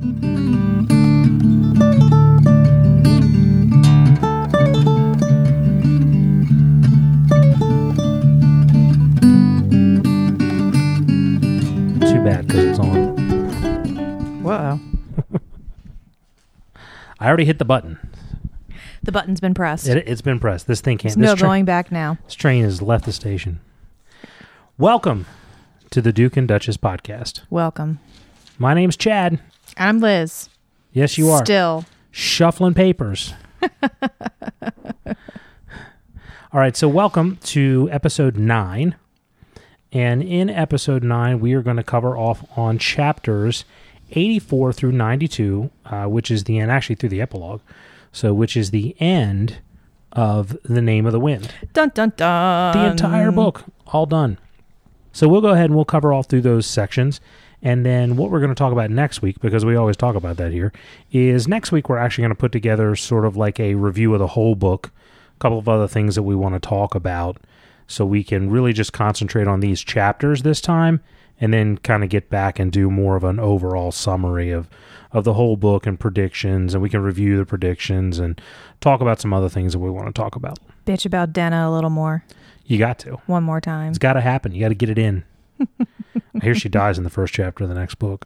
Too bad because it's on. Whoa. I already hit the button. The button's been pressed. It, it's been pressed. This thing can't. There's no this, tra- going back now. this train has left the station. Welcome to the Duke and Duchess podcast. Welcome. My name's Chad. I'm Liz. Yes, you are. Still. shuffling papers. All right, so welcome to episode nine. And in episode nine, we are going to cover off on chapters 84 through 92, uh, which is the end, actually through the epilogue. So, which is the end of The Name of the Wind. Dun dun dun. The entire book, all done. So, we'll go ahead and we'll cover all through those sections. And then what we're going to talk about next week, because we always talk about that here, is next week we're actually going to put together sort of like a review of the whole book, a couple of other things that we want to talk about, so we can really just concentrate on these chapters this time, and then kind of get back and do more of an overall summary of of the whole book and predictions, and we can review the predictions and talk about some other things that we want to talk about. Bitch about Denna a little more. You got to. One more time. It's got to happen. You got to get it in. I hear she dies in the first chapter of the next book.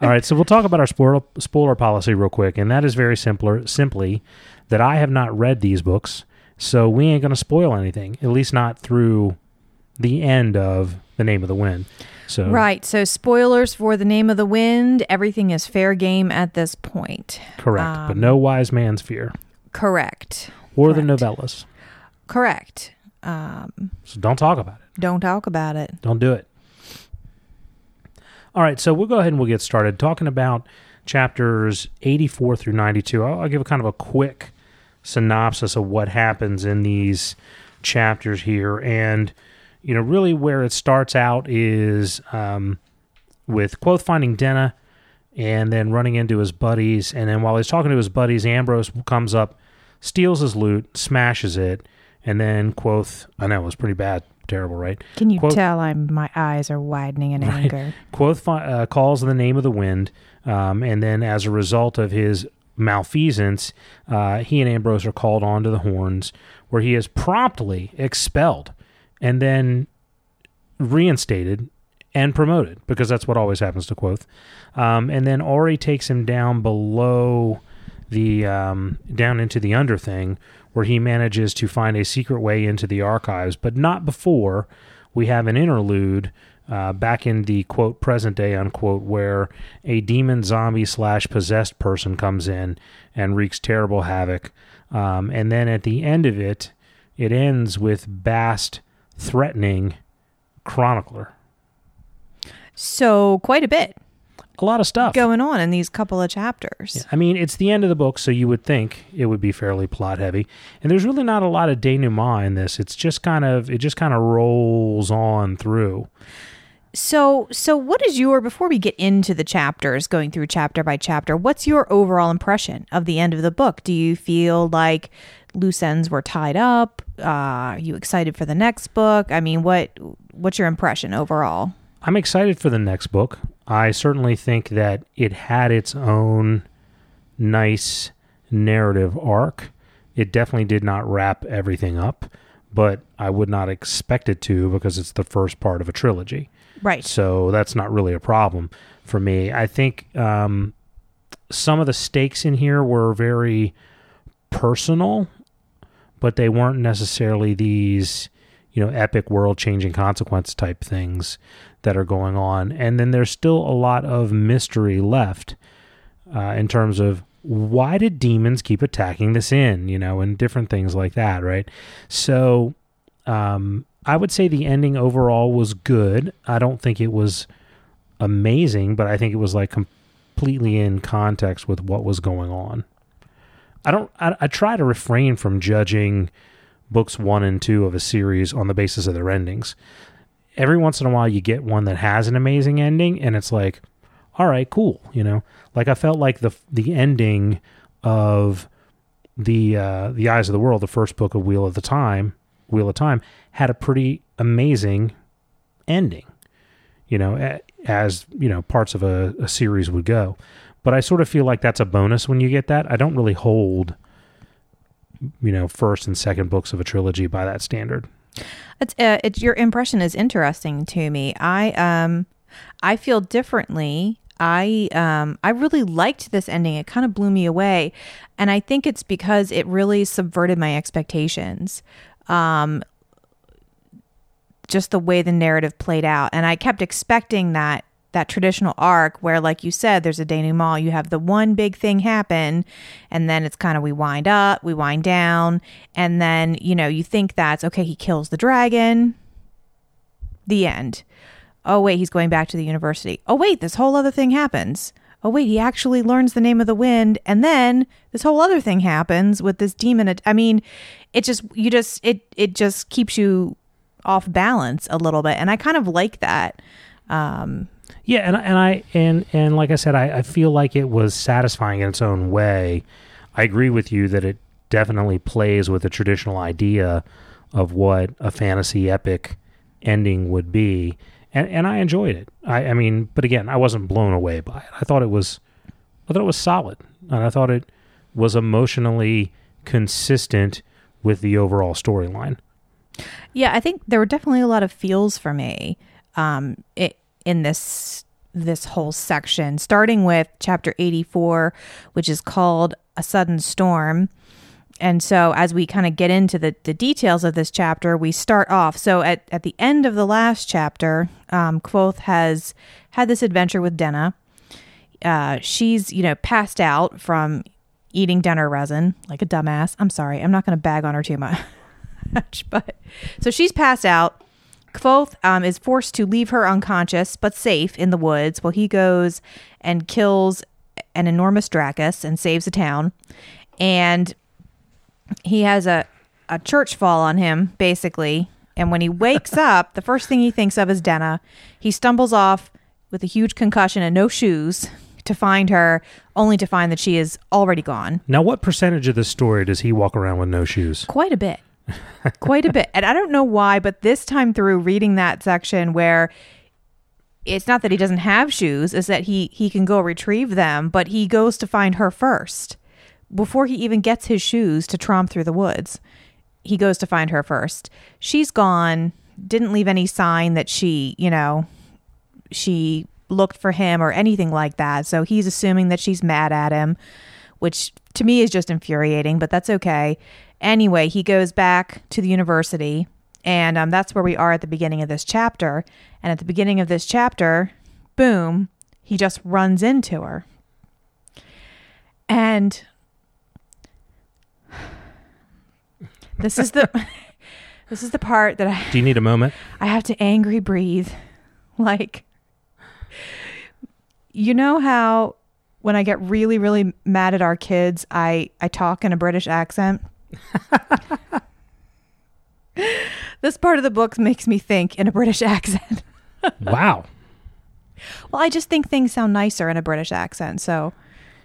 All right, so we'll talk about our spoiler, spoiler policy real quick, and that is very simpler. Simply, that I have not read these books, so we ain't going to spoil anything. At least not through the end of the Name of the Wind. So Right. So, spoilers for The Name of the Wind. Everything is fair game at this point. correct, but Um, no wise man's fear Correct. or the novellas. Correct. Um, So don't talk about it. don't talk about it. Don't do it. All right, so we'll go ahead and we'll get started talking about chapters 84 through 92. I'll, I'll give a kind of a quick synopsis of what happens in these chapters here. And, you know, really where it starts out is um, with Kvothe finding Denna and then running into his buddies. And then while he's talking to his buddies, Ambrose comes up, steals his lute, smashes it, and then Kvothe, I know it was pretty bad, terrible, right? Can you Quote- tell I'm my eyes are widening in Right. anger? Kvothe uh, calls the name of the wind, um, and then as a result of his malfeasance, uh, he and Ambrose are called onto the horns, where he is promptly expelled and then reinstated and promoted, because that's what always happens to Kvothe. Um, and then Auri takes him down below the um, down into the Underthing, where he manages to find a secret way into the archives, but not before we have an interlude uh, back in the quote present day unquote where a demon zombie slash possessed person comes in and wreaks terrible havoc. Um, and then at the end of it it ends with bast threatening chronicler. So, quite a bit a lot of stuff going on in these couple of chapters. Yeah, I mean, it's the end of the book, so you would think it would be fairly plot heavy. And there's really not a lot of denouement in this. It's just kind of it just kind of rolls on through. So, so what is your before we get into the chapters, going through chapter by chapter? What's your overall impression of the end of the book? Do you feel like loose ends were tied up? Uh, are you excited for the next book? I mean, what what's your impression overall? I'm excited for the next book. I certainly think that it had its own nice narrative arc. It definitely did not wrap everything up, but I would not expect it to because it's the first part of a trilogy. Right. So that's not really a problem for me. I think um, some of the stakes in here were very personal, but they weren't necessarily these, you know, epic world changing consequence type things that are going on. And then there's still a lot of mystery left uh, in terms of why did demons keep attacking this inn, you know, and different things like that, right? So um, I would say the ending overall was good. I don't think it was amazing, but I think it was like completely in context with what was going on. I don't. I, I try to refrain from judging books one and two of a series on the basis of their endings. Every once in a while, you get one that has an amazing ending, and it's like, all right, cool. You know, like I felt like the the ending of the uh, the Eyes of the World, the first book of Wheel of the Time, Wheel of Time, had a pretty amazing ending. You know, as you know parts of a, a series would go. But I sort of feel like that's a bonus when you get that. I don't really hold you know first and second books of a trilogy by that standard. It's, uh, it's your impression is interesting to me. I um I feel differently. I um I really liked this ending. It kind of blew me away, and I think it's because it really subverted my expectations. Um, just the way the narrative played out, and I kept expecting that that traditional arc where like you said there's a denouement you have the one big thing happen and then it's kind of we wind up we wind down and then you know you think that's okay he kills the dragon. The end. Oh wait he's going back to the university. Oh wait this whole other thing happens. Oh wait he actually learns the name of the wind and then this whole other thing happens with this demon i mean it just you just it it just keeps you off balance a little bit and i kind of like that. Um Yeah, and and I and and like I said, I, I feel like it was satisfying in its own way. I agree with you that it definitely plays with the traditional idea of what a fantasy epic ending would be, and and I enjoyed it. I, I mean, but again, I wasn't blown away by it. I thought it was, I thought it was solid, and I thought it was emotionally consistent with the overall storyline. Yeah, I think there were definitely a lot of feels for me um, it, in this this whole section, starting with chapter 84, which is called A Sudden Storm. And so, as we kind of get into the, the details of this chapter, we start off. So, at, at the end of the last chapter, um, Kvothe has had this adventure with Denna. Uh, she's, you know, passed out from eating denner resin like a dumbass. I'm sorry. I'm not going to bag on her too much. but so she's passed out. Kvothe um, is forced to leave her unconscious but safe in the woods while he goes and kills an enormous Draccus and saves the town. And he has a, a church fall on him, basically. And when he wakes up, the first thing he thinks of is Denna. He stumbles off with a huge concussion and no shoes to find her, only to find that she is already gone. Now, what percentage of the story does he walk around with no shoes? Quite a bit. Quite a bit. And I don't know why, but this time through reading that section where it's not that he doesn't have shoes, is that he he can go retrieve them, but he goes to find her first. Before he even gets his shoes to tromp through the woods, he goes to find her first. She's gone, didn't leave any sign that she, you know, she looked for him or anything like that. So he's assuming that she's mad at him, which to me is just infuriating, but that's okay. Anyway, he goes back to the university, and um, that's where we are at the beginning of this chapter. And at the beginning of this chapter, boom, he just runs into her. And this is the this is the part that I Do you need a moment? I have to angry breathe. Like you know how when I get really really mad at our kids, I I talk in a British accent. this part of the book makes me think in a British accent. wow. Well, I just think things sound nicer in a British accent, so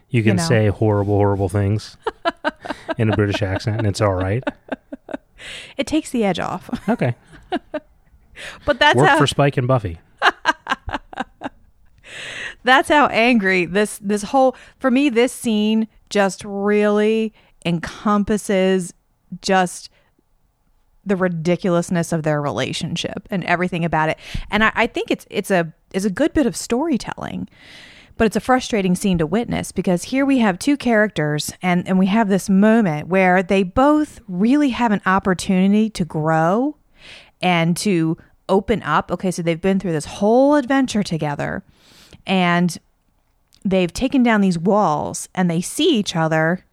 You can know. say horrible, horrible things in a British accent, and it's all right. it takes the edge off. Okay. But that's Work how for Spike and Buffy. that's how angry this this whole for me this scene just really encompasses just the ridiculousness of their relationship and everything about it. And I, I think it's it's a it's a good bit of storytelling. But it's a frustrating scene to witness because here we have two characters and, and we have this moment where they both really have an opportunity to grow and to open up. Okay, so they've been through this whole adventure together and they've taken down these walls and they see each other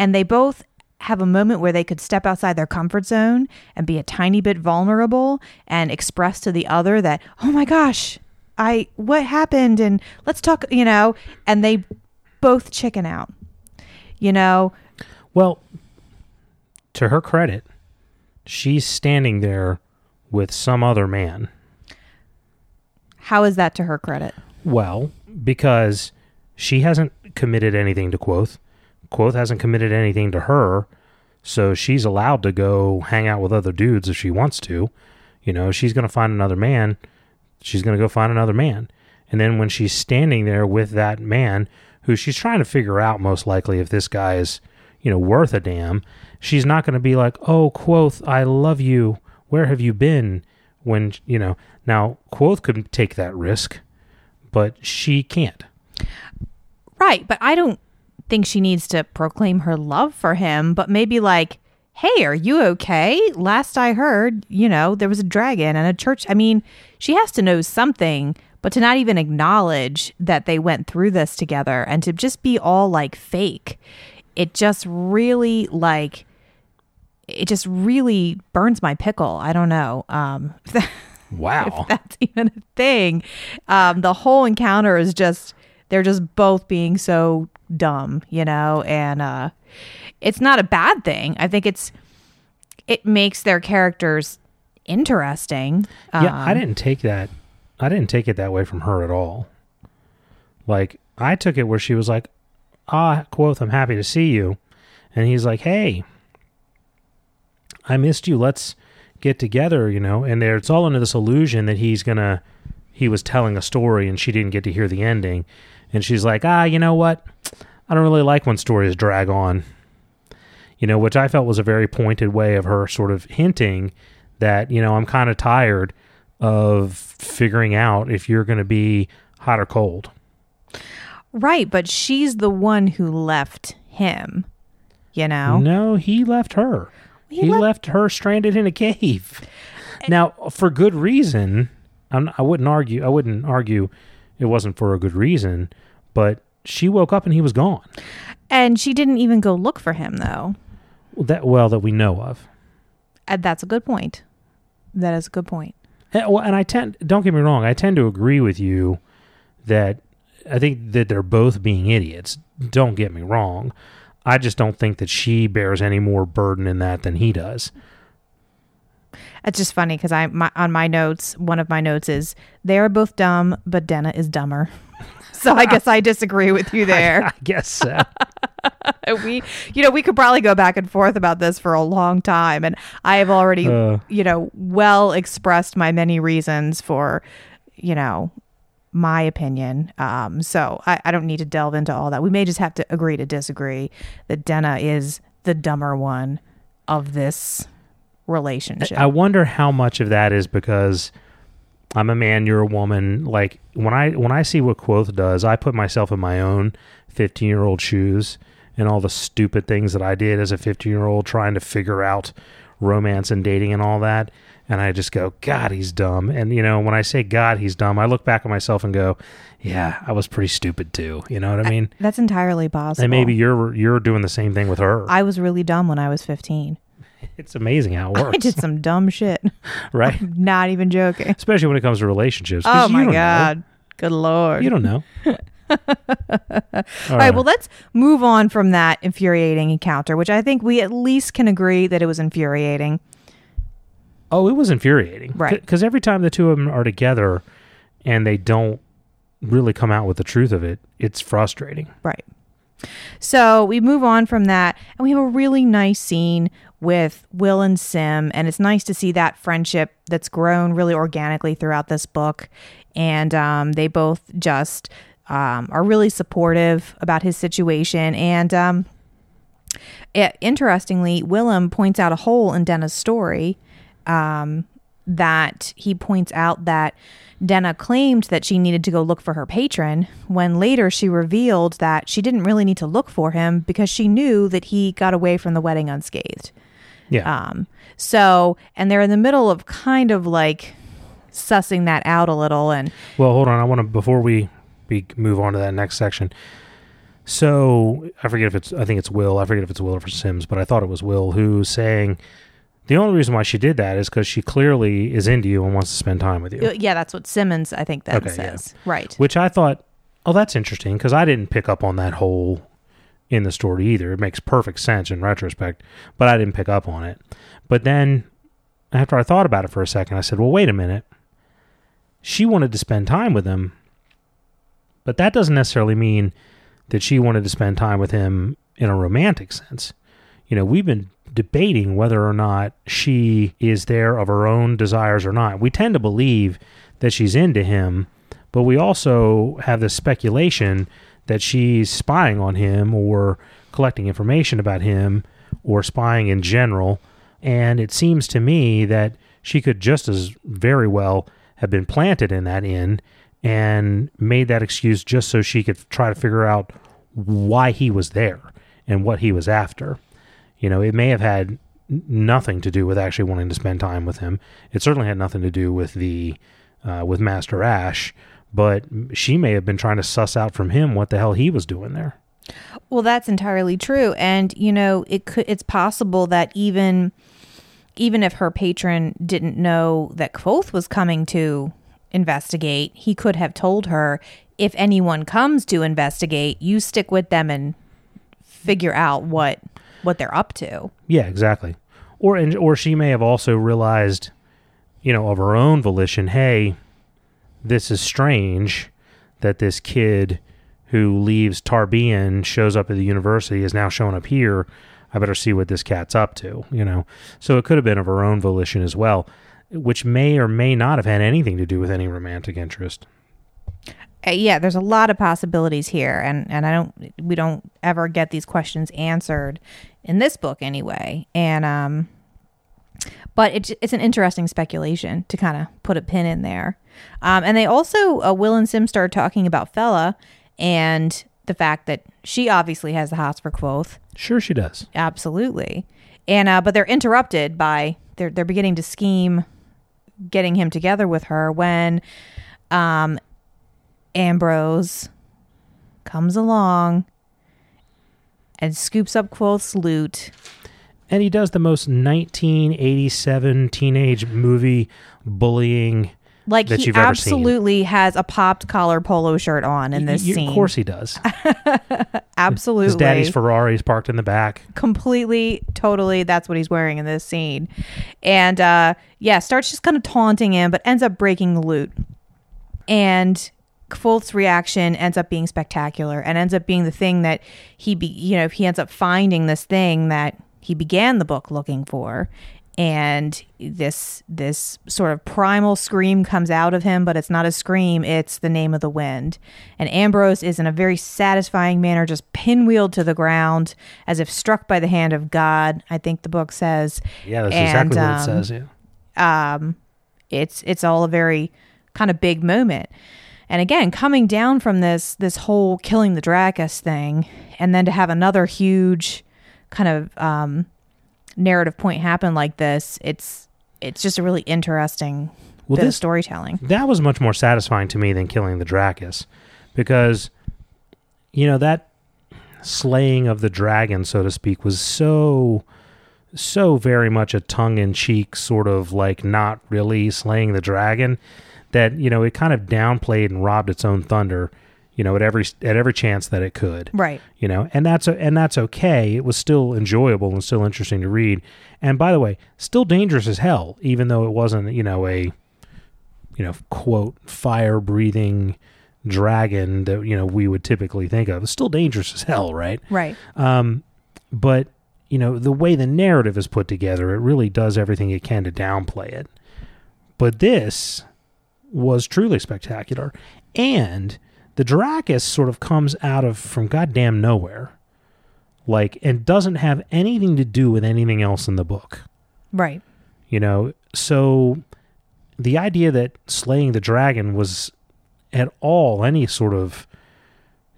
and they both have a moment where they could step outside their comfort zone and be a tiny bit vulnerable and express to the other that, oh my gosh, I, what happened? And let's talk, you know, and they both chicken out, you know, Well, to her credit, she's standing there with some other man. how is that to her credit? Well, because she hasn't committed anything to Kvothe. Kvothe hasn't committed anything to her, so she's allowed to go hang out with other dudes if she wants to. You know, she's going to find another man. She's going to go find another man. And then when she's standing there with that man who she's trying to figure out most likely if this guy is, you know, worth a damn, she's not going to be like, "Oh, Kvothe, I love you. Where have you been?" When, you know, now Kvothe could take that risk, but she can't. Right, but I don't think she needs to proclaim her love for him, but maybe like, "Hey, are you okay? Last I heard, you know, there was a dragon and a church." I mean, she has to know something, but to not even acknowledge that they went through this together and to just be all like fake. It just really like it just really burns my pickle. I don't know. Um Wow. if that's even a thing. Um, the whole encounter is just they're just both being so dumb, you know, and uh, it's not a bad thing. I think it's it makes their characters interesting. Yeah, I Um, didn't take that. I didn't take it that way from her at all. Like I took it where she was like, "Ah, Kvothe, I'm happy to see you," and he's like, "Hey, I missed you. Let's get together," you know. And there, it's all under this illusion that he's gonna. He was telling a story, and she didn't get to hear the ending, and she's like, "Ah, you know what? I don't really like when stories drag on." You know, which I felt was a very pointed way of her sort of hinting that you know I'm kind of tired of figuring out if you're going to be hot or cold. right, but she's the one who left him. You know, No, he left her. He He, left- left, her stranded in a cave. Now, for good reason. I'm, I wouldn't argue. I wouldn't argue it wasn't for a good reason, but she woke up and he was gone. and she didn't even go look for him though. That well that we know of. And that's a good point. That is a good point. And, well, and I tend don't get me wrong, I tend to agree with you that I think that they're both being idiots. Don't get me wrong. I just don't think that she bears any more burden in that than he does. It's just funny because I my, on my notes, one of my notes is they are both dumb, but Denna is dumber. so I guess I disagree with you there. I guess so. we, you know, we could probably go back and forth about this for a long time, and I have already, Uh. you know, well expressed my many reasons for, you know, my opinion. Um, so I, I don't need to delve into all that. We may just have to agree to disagree that Denna is the dumber one of this relationship. I wonder how much of that is because I'm a man, you're a woman. Like when I when I see what Kvothe does, I put myself in my own 15 year old shoes and all the stupid things that I did as a 15 year old trying to figure out romance and dating and all that. And I just go, God, he's dumb. And you know, when I say God, he's dumb, I look back at myself and go, Yeah, I was pretty stupid too. You know what I mean? That's entirely possible. and maybe you're you're doing the same thing with her. I was really dumb when I was 15. It's amazing how it works, I did some dumb shit. right? Not even joking. Especially when it comes to relationships. Oh my don't know. god. Good lord. You don't know. All right, well, let's move on from that infuriating encounter, which I think we at least can agree that it was infuriating. oh, it was infuriating, Right. Because every time the two of them are together, and they don't really come out with the truth of it, it's frustrating. Right. So we move on from that, and we have a really nice scene with Will and Sim, and it's nice to see that friendship that's grown really organically throughout this book. And um, they both just um, are really supportive about his situation. And um, it, interestingly, Willem points out a hole in Denna's story um, that he points out that Denna claimed that she needed to go look for her patron when later she revealed that she didn't really need to look for him because she knew that he got away from the wedding unscathed. Yeah. Um, so, and they're in the middle of kind of like sussing that out a little. And well, hold on. I want to before we we move on to that next section. So I forget if it's I think it's Will. I forget if it's Will or Sims, but I thought it was Will who's saying the only reason why she did that is because she clearly is into you and wants to spend time with you. uh, yeah, that's what Simmons, I think, then Okay, yeah. says. Right. Which I thought, oh, that's interesting because I didn't pick up on that hole in the story either. It makes perfect sense in retrospect, but I didn't pick up on it. But then after I thought about it for a second, I said, well, wait a minute. She wanted to spend time with him, but that doesn't necessarily mean that she wanted to spend time with him in a romantic sense. You know, we've been debating whether or not she is there of her own desires or not. We tend to believe that she's into him, but we also have this speculation that she's spying on him or collecting information about him or spying in general. And it seems to me that she could just as very well have been planted in that inn and made that excuse just so she could try to figure out why he was there and what he was after. You know, it may have had nothing to do with actually wanting to spend time with him. It certainly had nothing to do with the uh, with Master Ash, but she may have been trying to suss out from him what the hell he was doing there. Well, that's entirely true, and you know, it could. It's possible that even even if her patron didn't know that Kvothe was coming to investigate, he could have told her, if anyone comes to investigate, you stick with them and figure out what what they're up to. Yeah, exactly. Or and, or she may have also realized, you know, of her own volition, hey, this is strange that this kid who leaves Tarbean shows up at the university is now showing up here. I better see what this cat's up to, you know. So it could have been of her own volition as well, which may or may not have had anything to do with any romantic interest. Uh, yeah, there's a lot of possibilities here, and and I don't we don't ever get these questions answered in this book anyway, and um, but it's it's an interesting speculation to kind of put a pin in there, um, and they also uh, Will and Sim start talking about Fela and the fact that she obviously has the hots for Kvothe, Sure, she does. absolutely, and uh, but they're interrupted by they're they're beginning to scheme getting him together with her when um Ambrose comes along and scoops up Kvothe's lute. And he does the most 1987 teenage movie bullying. Like That he you've ever seen. absolutely has a popped collar polo shirt on in this scene. Of course he does. absolutely. His daddy's Ferrari is parked in the back. completely totally that's what he's wearing in this scene and uh yeah starts just kind of taunting him but ends up breaking the lute and Kvothe's reaction ends up being spectacular and ends up being the thing that he be you know he ends up finding this thing that he began the book looking for and this this sort of primal scream comes out of him but it's not a scream it's the name of the wind and ambrose is in a very satisfying manner just pinwheeled to the ground as if struck by the hand of god i think the book says Yeah, that's And, exactly what it um, says. Yeah. um, it's it's all a very kind of big moment. And again, coming down from this this whole killing the Draccus thing, and then to have another huge kind of um, narrative point happen like this, it's it's just a really interesting Well, bit of this storytelling. that was much more satisfying to me than killing the Draccus, because you know that slaying of the dragon, so to speak, was so so very much a tongue-in-cheek sort of like not really slaying the dragon that you know it kind of downplayed and robbed its own thunder you know at every at every chance that it could. Right. you know and that's and that's okay. It was still enjoyable and still interesting to read. And by the way still dangerous as hell even though it wasn't you know a you know quote fire breathing dragon that you know we would typically think of. It's still dangerous as hell right? Right. um but you know the way the narrative is put together it really does everything it can to downplay it. But this was truly spectacular and the Draccus sort of comes out of from goddamn nowhere like and doesn't have anything to do with anything else in the book Right. you know so the idea that slaying the dragon was at all any sort of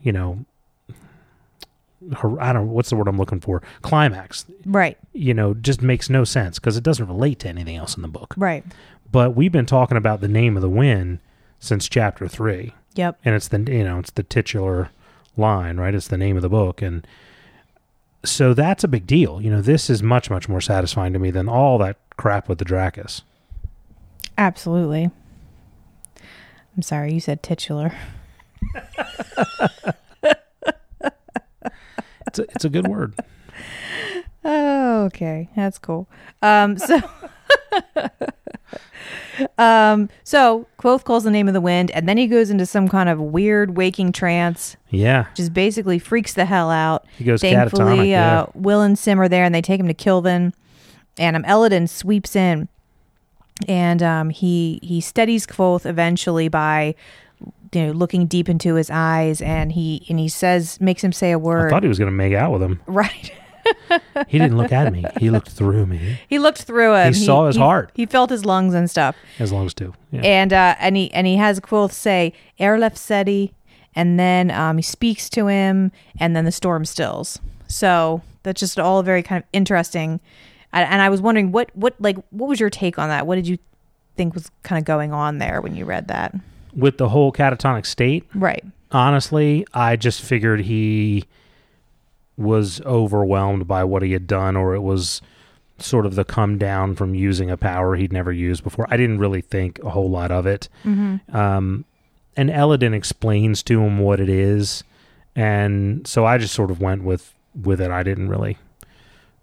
you know i don't know what's the word i'm looking for climax Right. you know just makes no sense because it doesn't relate to anything else in the book Right. But we've been talking about the name of the wind since chapter three Yep. and it's the you know it's the titular line right it's the name of the book and so that's a big deal you know this is much much more satisfying to me than all that crap with the Draccus Absolutely. I'm sorry, you said titular. it's a, it's a good word Oh, okay. That's cool. Um, so, um, so Kvothe calls the name of the wind, and then he goes into some kind of weird waking trance, yeah just basically freaks the hell out. he goes catatonic Thankfully, yeah. uh, Will and Sim are there, and they take him to Kilvin, and um, Elodin sweeps in, and um, he he steadies Kvothe eventually by you know, looking deep into his eyes, and he and he says, makes him say a word. I thought he was going to make out with him. right. He didn't look at me. He looked through me. He looked through him. He saw his heart. He felt his lungs and stuff. His lungs too. Yeah. And uh, and he and he has Kvothe say Erlef Seti, and then um, he speaks to him, and then the storm stills. So that's just all very kind of interesting. And, and I was wondering what what like what was your take on that? What did you think was kind of going on there when you read that? With the whole catatonic state, Right. honestly, I just figured he was overwhelmed by what he had done, or it was sort of the come down from using a power he'd never used before. I didn't really think a whole lot of it. Um, and Elodin explains to him what it is, and so I just sort of went with with it. I didn't really,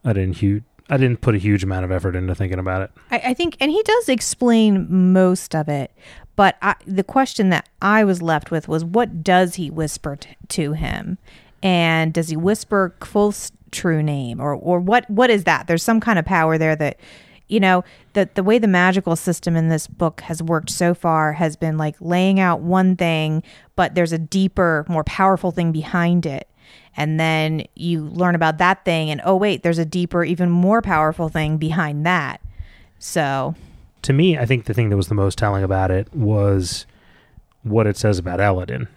I didn't huge, I didn't put a huge amount of effort into thinking about it. I, I think, and he does explain most of it. But I, the question that I was left with was, what does he whisper t- to him, and does he whisper Kvothe's true name, or or what? What is that? There's some kind of power there that, you know, the the way the magical system in this book has worked so far has been like laying out one thing, but there's a deeper, more powerful thing behind it. And then you learn about that thing, and oh, wait, there's a deeper, even more powerful thing behind that. So, to me, I think the thing that was the most telling about it was what it says about Elodin.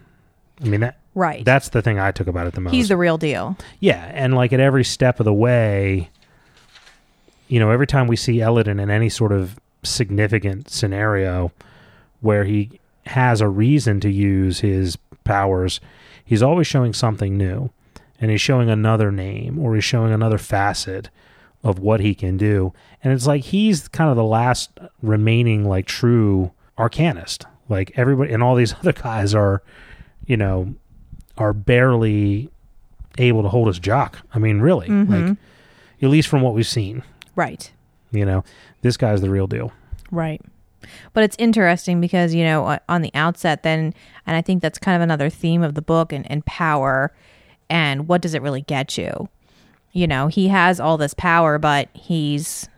I mean that right. that's the thing I took about it the most. He's the real deal. yeah, and like at every step of the way, you know, every time we see Elodin in any sort of significant scenario where he has a reason to use his powers, he's always showing something new. And he's showing another name or he's showing another facet of what he can do. And it's like he's kind of the last remaining like true arcanist. Like everybody and all these other guys are, you know, are barely able to hold his jock. I mean, really. Like mm-hmm. at least from what we've seen. Right. You know, this guy's the real deal. Right. But it's interesting because, you know, on the outset, then, and I think that's kind of another theme of the book and, and power and what does it really get you? You know, he has all this power, but he's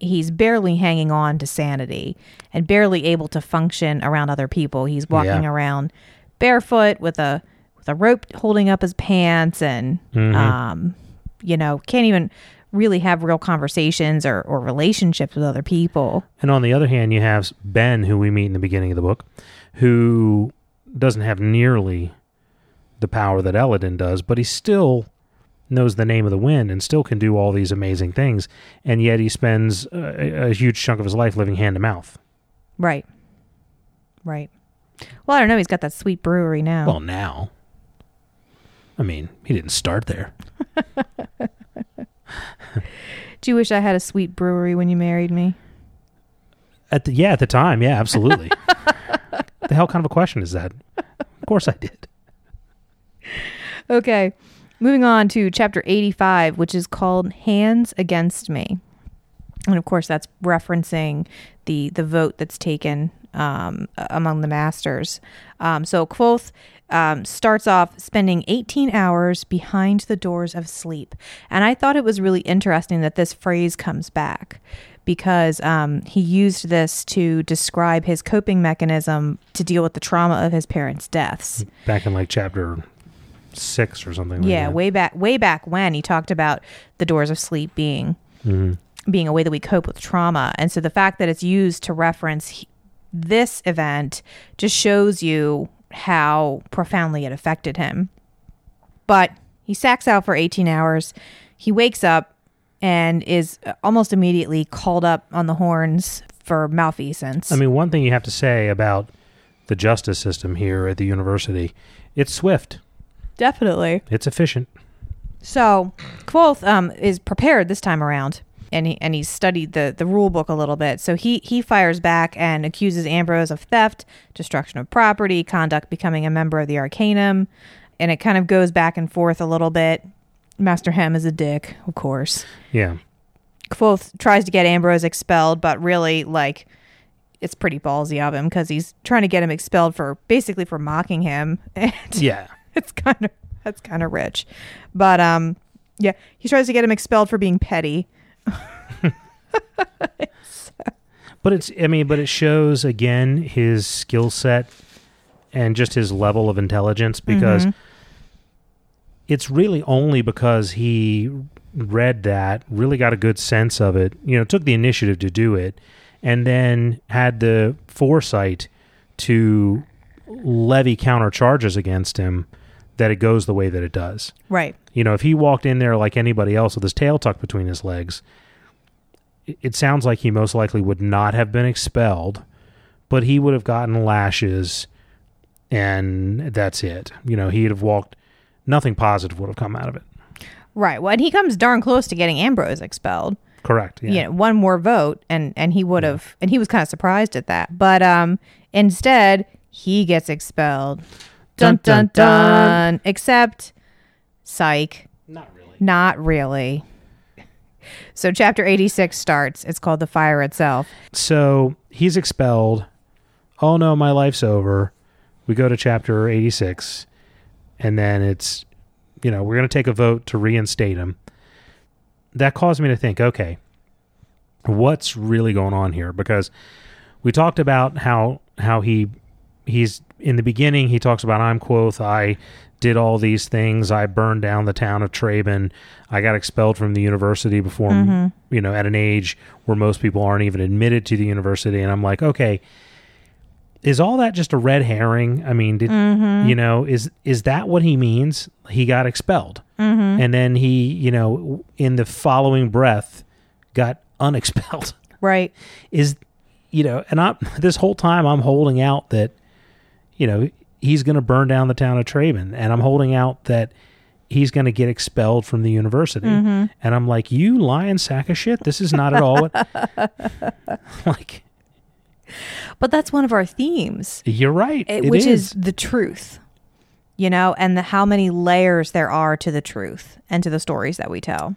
he's barely hanging on to sanity and barely able to function around other people. He's walking Yeah. around barefoot with a a rope holding up his pants and um you know, can't even really have real conversations or, or relationships with other people. And on the other hand, you have Ben, who we meet in the beginning of the book, who doesn't have nearly the power that Elodin does, but he still knows the name of the wind and still can do all these amazing things. And yet he spends a, a huge chunk of his life living hand to mouth. Right. Right. Well, I don't know. He's got that sweet brewery now. Well, now. I mean, he didn't start there. Do you wish I had a sweet brewery when you married me? At the yeah, at the time, yeah, absolutely. the hell kind of a question is that? Of course I did. Okay. Moving on to chapter 85, which is called Hands Against Me. And of course, that's referencing the, the vote that's taken um, among the masters. Um, so Kvothe um, starts off spending 18 hours behind the doors of sleep. And I thought it was really interesting that this phrase comes back because um, he used this to describe his coping mechanism to deal with the trauma of his parents' deaths. Back in like chapter six or something. like that. Yeah, that. way back way back when he talked about the doors of sleep being being a way that we cope with trauma. And so the fact that it's used to reference he- this event just shows you how profoundly it affected him. But he sacks out for 18 hours. He wakes up and is almost immediately called up on the horns for malfeasance. I mean, one thing you have to say about the justice system here at the university, it's swift, definitely. it's efficient. So Kvothe um, is prepared this time around, and he and he's studied the the rule book a little bit. So he he fires back and accuses Ambrose of theft, destruction of property, conduct becoming a member of the Arcanum, and it kind of goes back and forth a little bit. Master Hemme is a dick, of course. Yeah. Kvothe tries to get Ambrose expelled, but really like. It's pretty ballsy of him because he's trying to get him expelled for basically for mocking him. And Yeah. it's kind of that's kind of rich but um yeah he tries to get him expelled for being petty But it's, I mean, but it shows again his skill set and just his level of intelligence because mm-hmm. it's really only because he read that, really got a good sense of it, you know, took the initiative to do it, and then had the foresight to levy counter charges against him that it goes the way that it does. Right. You know, if he walked in there like anybody else with his tail tucked between his legs, it, sounds like he most likely would not have been expelled, but he would have gotten lashes and that's it. You know, he'd have walked nothing positive would have come out of it. Right. Well, and he comes darn close to getting Ambrose expelled. Correct. Yeah. You know, one more vote, and and he would have, and he was kind of surprised at that. But um, instead, he gets expelled. Dun Dun, dun. dun, Except, psych, Not really. not really. So chapter eighty six starts. It's called the fire itself. So he's expelled. Oh no, my life's over. We go to chapter 86, and then it's, you know, we're going to take a vote to reinstate him. That caused me to think, okay, what's really going on here? Because we talked about how how he he's in the beginning he talks about I'm Kvothe, I did all these things, I burned down the town of Trebon, I got expelled from the university before mm-hmm. you know, at an age where most people aren't even admitted to the university and I'm like, okay, is all that just a red herring? I mean, did mm-hmm. you know, is is that what he means? He got expelled. Mm-hmm. And then he, you know, in the following breath got unexpelled Right. is you know and i this whole time i'm holding out that you know he's going to burn down the town of Trebon and i'm holding out that he's going to get expelled from the university. And i'm like you lying sack of shit. This is not at all what like But that's one of our themes. you're right. It- it which is. is. the truth you know and the, how many layers there are to the truth and to the stories that we tell.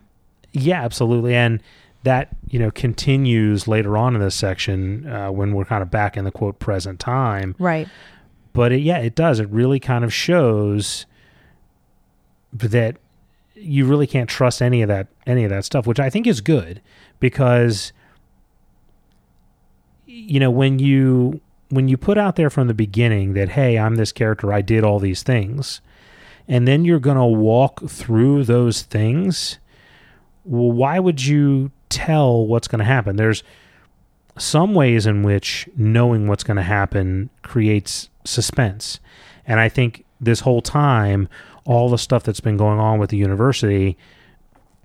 Yeah absolutely. And that you know continues later on in this section uh, when we're kind of back in the quote present time. Right but it, yeah, it does. It really kind of shows that you really can't trust any of that any of that stuff, which I think is good because you know when you when you put out there from the beginning that hey, I'm this character, I did all these things, and then you're going to walk through those things. Well, why would you tell what's going to happen? There's some ways in which knowing what's going to happen creates suspense. And I think this whole time, all the stuff that's been going on with the university,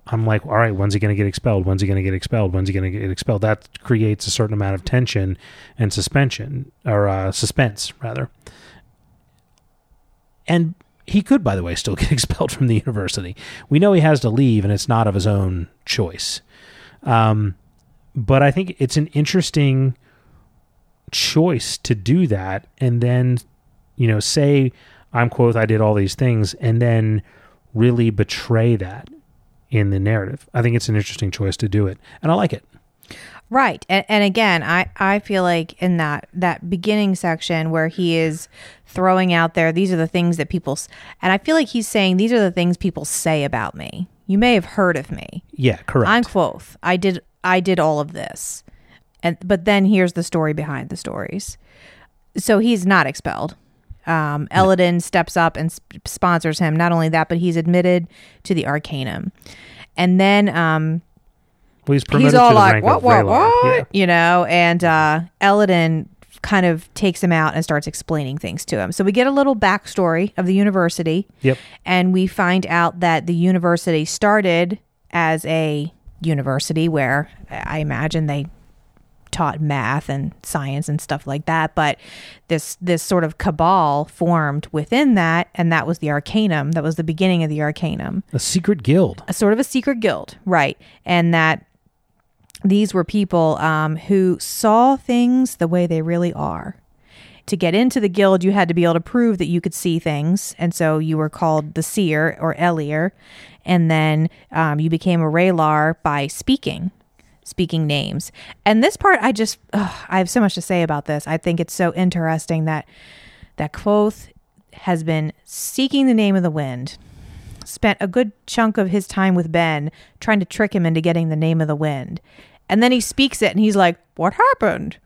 I'm like, all right, when's he going to get expelled? When's he going to get expelled? When's he going to get expelled? That creates a certain amount of tension and suspension, or uh, suspense, rather. And he could, by the way, still get expelled from the university. We know he has to leave, and it's not of his own choice. Um, but I think it's an interesting choice to do that and then you know say i'm Kvothe i did all these things and then really betray that in the narrative. I think it's an interesting choice to do it and i like it. Right and, and again i i feel like in that that beginning section where he is throwing out there these are the things that people s- and i feel like he's saying these are the things people say about me. You may have heard of me. Yeah correct. I'm Kvothe i did i did all of this and but then here's the story behind the stories so he's not expelled um, Elodin steps up and sp- sponsors him. Not only that, but he's admitted to the Arcanum. And then um, well, he's he's all like, "What, what, what?" Yeah. You know, and uh, Elodin kind of takes him out and starts explaining things to him. So we get a little backstory of the university, Yep. and we find out that the university started as a university where I imagine they taught math and science and stuff like that but this this sort of cabal formed within that and that was the arcanum that was the beginning of the arcanum A secret guild. a sort of a secret guild, right? And that these were people um, who saw things the way they really are. To get into the guild, you had to be able to prove that you could see things, and so you were called the seer or E'lir, and then um, you became a Re'lar by speaking, speaking names. And this part, I just, ugh, I have so much to say about this. I think it's so interesting that that Kvothe has been seeking the name of the wind spent a good chunk of his time with Ben trying to trick him into getting the name of the wind. And then he speaks it and he's like, What happened?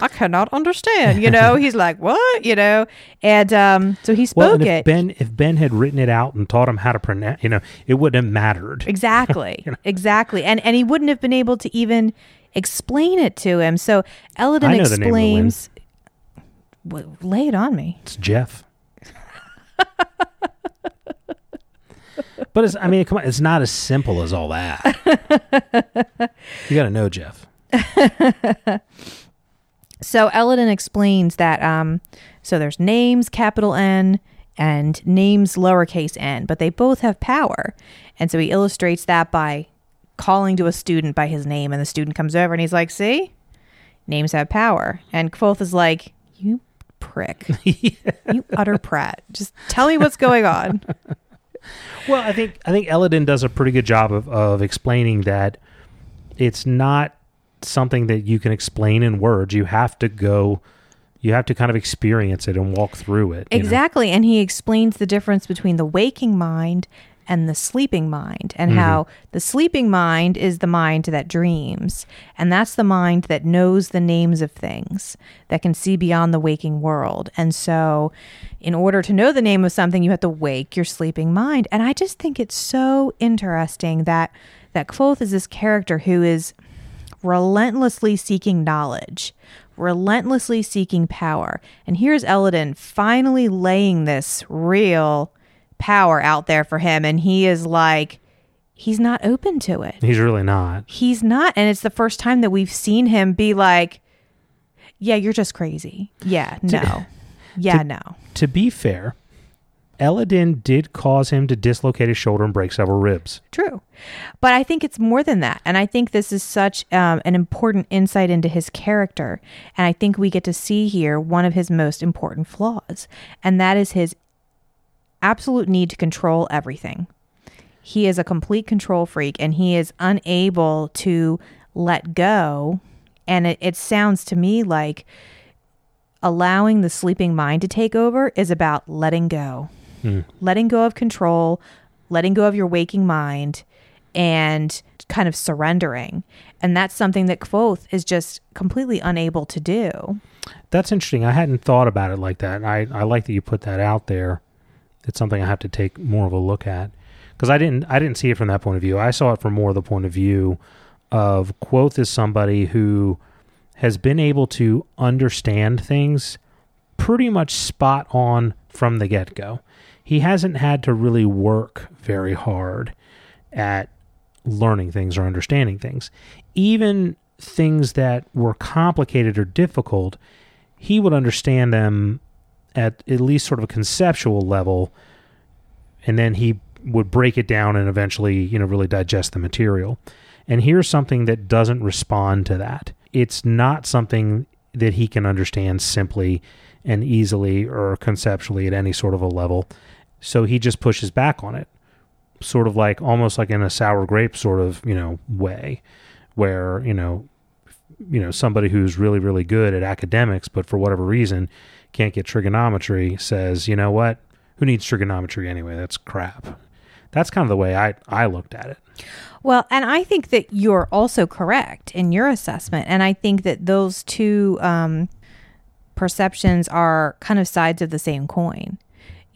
I cannot understand. You know, he's like, what? You know, and um, so he spoke Well, and if it. Ben if Ben had written it out and taught him how to pronounce, you know, it wouldn't have mattered. Exactly. Exactly. And and he wouldn't have been able to even explain it to him. So Elodin I know the name of the wind. explains W- lay it on me. It's Jeff. but it's I mean, come on, it's not as simple as all that. you got to know Jeff. So Elodin explains that um so there's names capital N and names lowercase n, but they both have power. And so he illustrates that by calling to a student by his name and the student comes over and he's like, "See? Names have power." And Kvothe is like, "You prick. You utter prat. Just tell me what's going on." Well, I think I think Elodin does a pretty good job of, of explaining that it's not something that you can explain in words. You have to go, you have to kind of experience it and walk through it. you know? Exactly. And he explains the difference between the waking mind and the sleeping mind, and mm-hmm. how the sleeping mind is the mind that dreams. And that's the mind that knows the names of things, that can see beyond the waking world. And so, in order to know the name of something, you have to wake your sleeping mind. And I just think it's so interesting that. That Kvothe is this character who is relentlessly seeking knowledge, relentlessly seeking power. And here's Elodin finally laying this real power out there for him. And he is like, he's not open to it. He's really not. He's not. And it's the first time that we've seen him be like, yeah, you're just crazy. Yeah, no. Yeah, no. To be fair, Elodin did cause him to dislocate his shoulder and break several ribs. True. But I think it's more than that. And I think this is such um, an important insight into his character. And I think we get to see here one of his most important flaws, and that is his absolute need to control everything. He is a complete control freak and he is unable to let go. And it, it sounds to me like allowing the sleeping mind to take over is about letting go Mm. letting go of control, letting go of your waking mind, and kind of surrendering. And that's something that Kvothe is just completely unable to do. That's interesting. I hadn't thought about it like that. I, I like that you put that out there. It's something I have to take more of a look at because I didn't I didn't see it from that point of view. I saw it from more of the point of view of Kvothe is somebody who has been able to understand things pretty much spot on from the get go. He hasn't had to really work very hard at learning things or understanding things. Even things that were complicated or difficult, he would understand them at at least sort of a conceptual level and then he would break it down and eventually, you know, really digest the material. And here's something that doesn't respond to that. It's not something that he can understand simply and easily or conceptually at any sort of a level. So he just pushes back on it, sort of like almost like in a sour grape sort of, you know, way where, you know, you know, somebody who's really, really good at academics, but for whatever reason can't get trigonometry says, you know what? Who needs trigonometry anyway? That's crap. That's kind of the way I, I looked at it. Well, and I think that you're also correct in your assessment. And I think that those two um, perceptions are kind of sides of the same coin,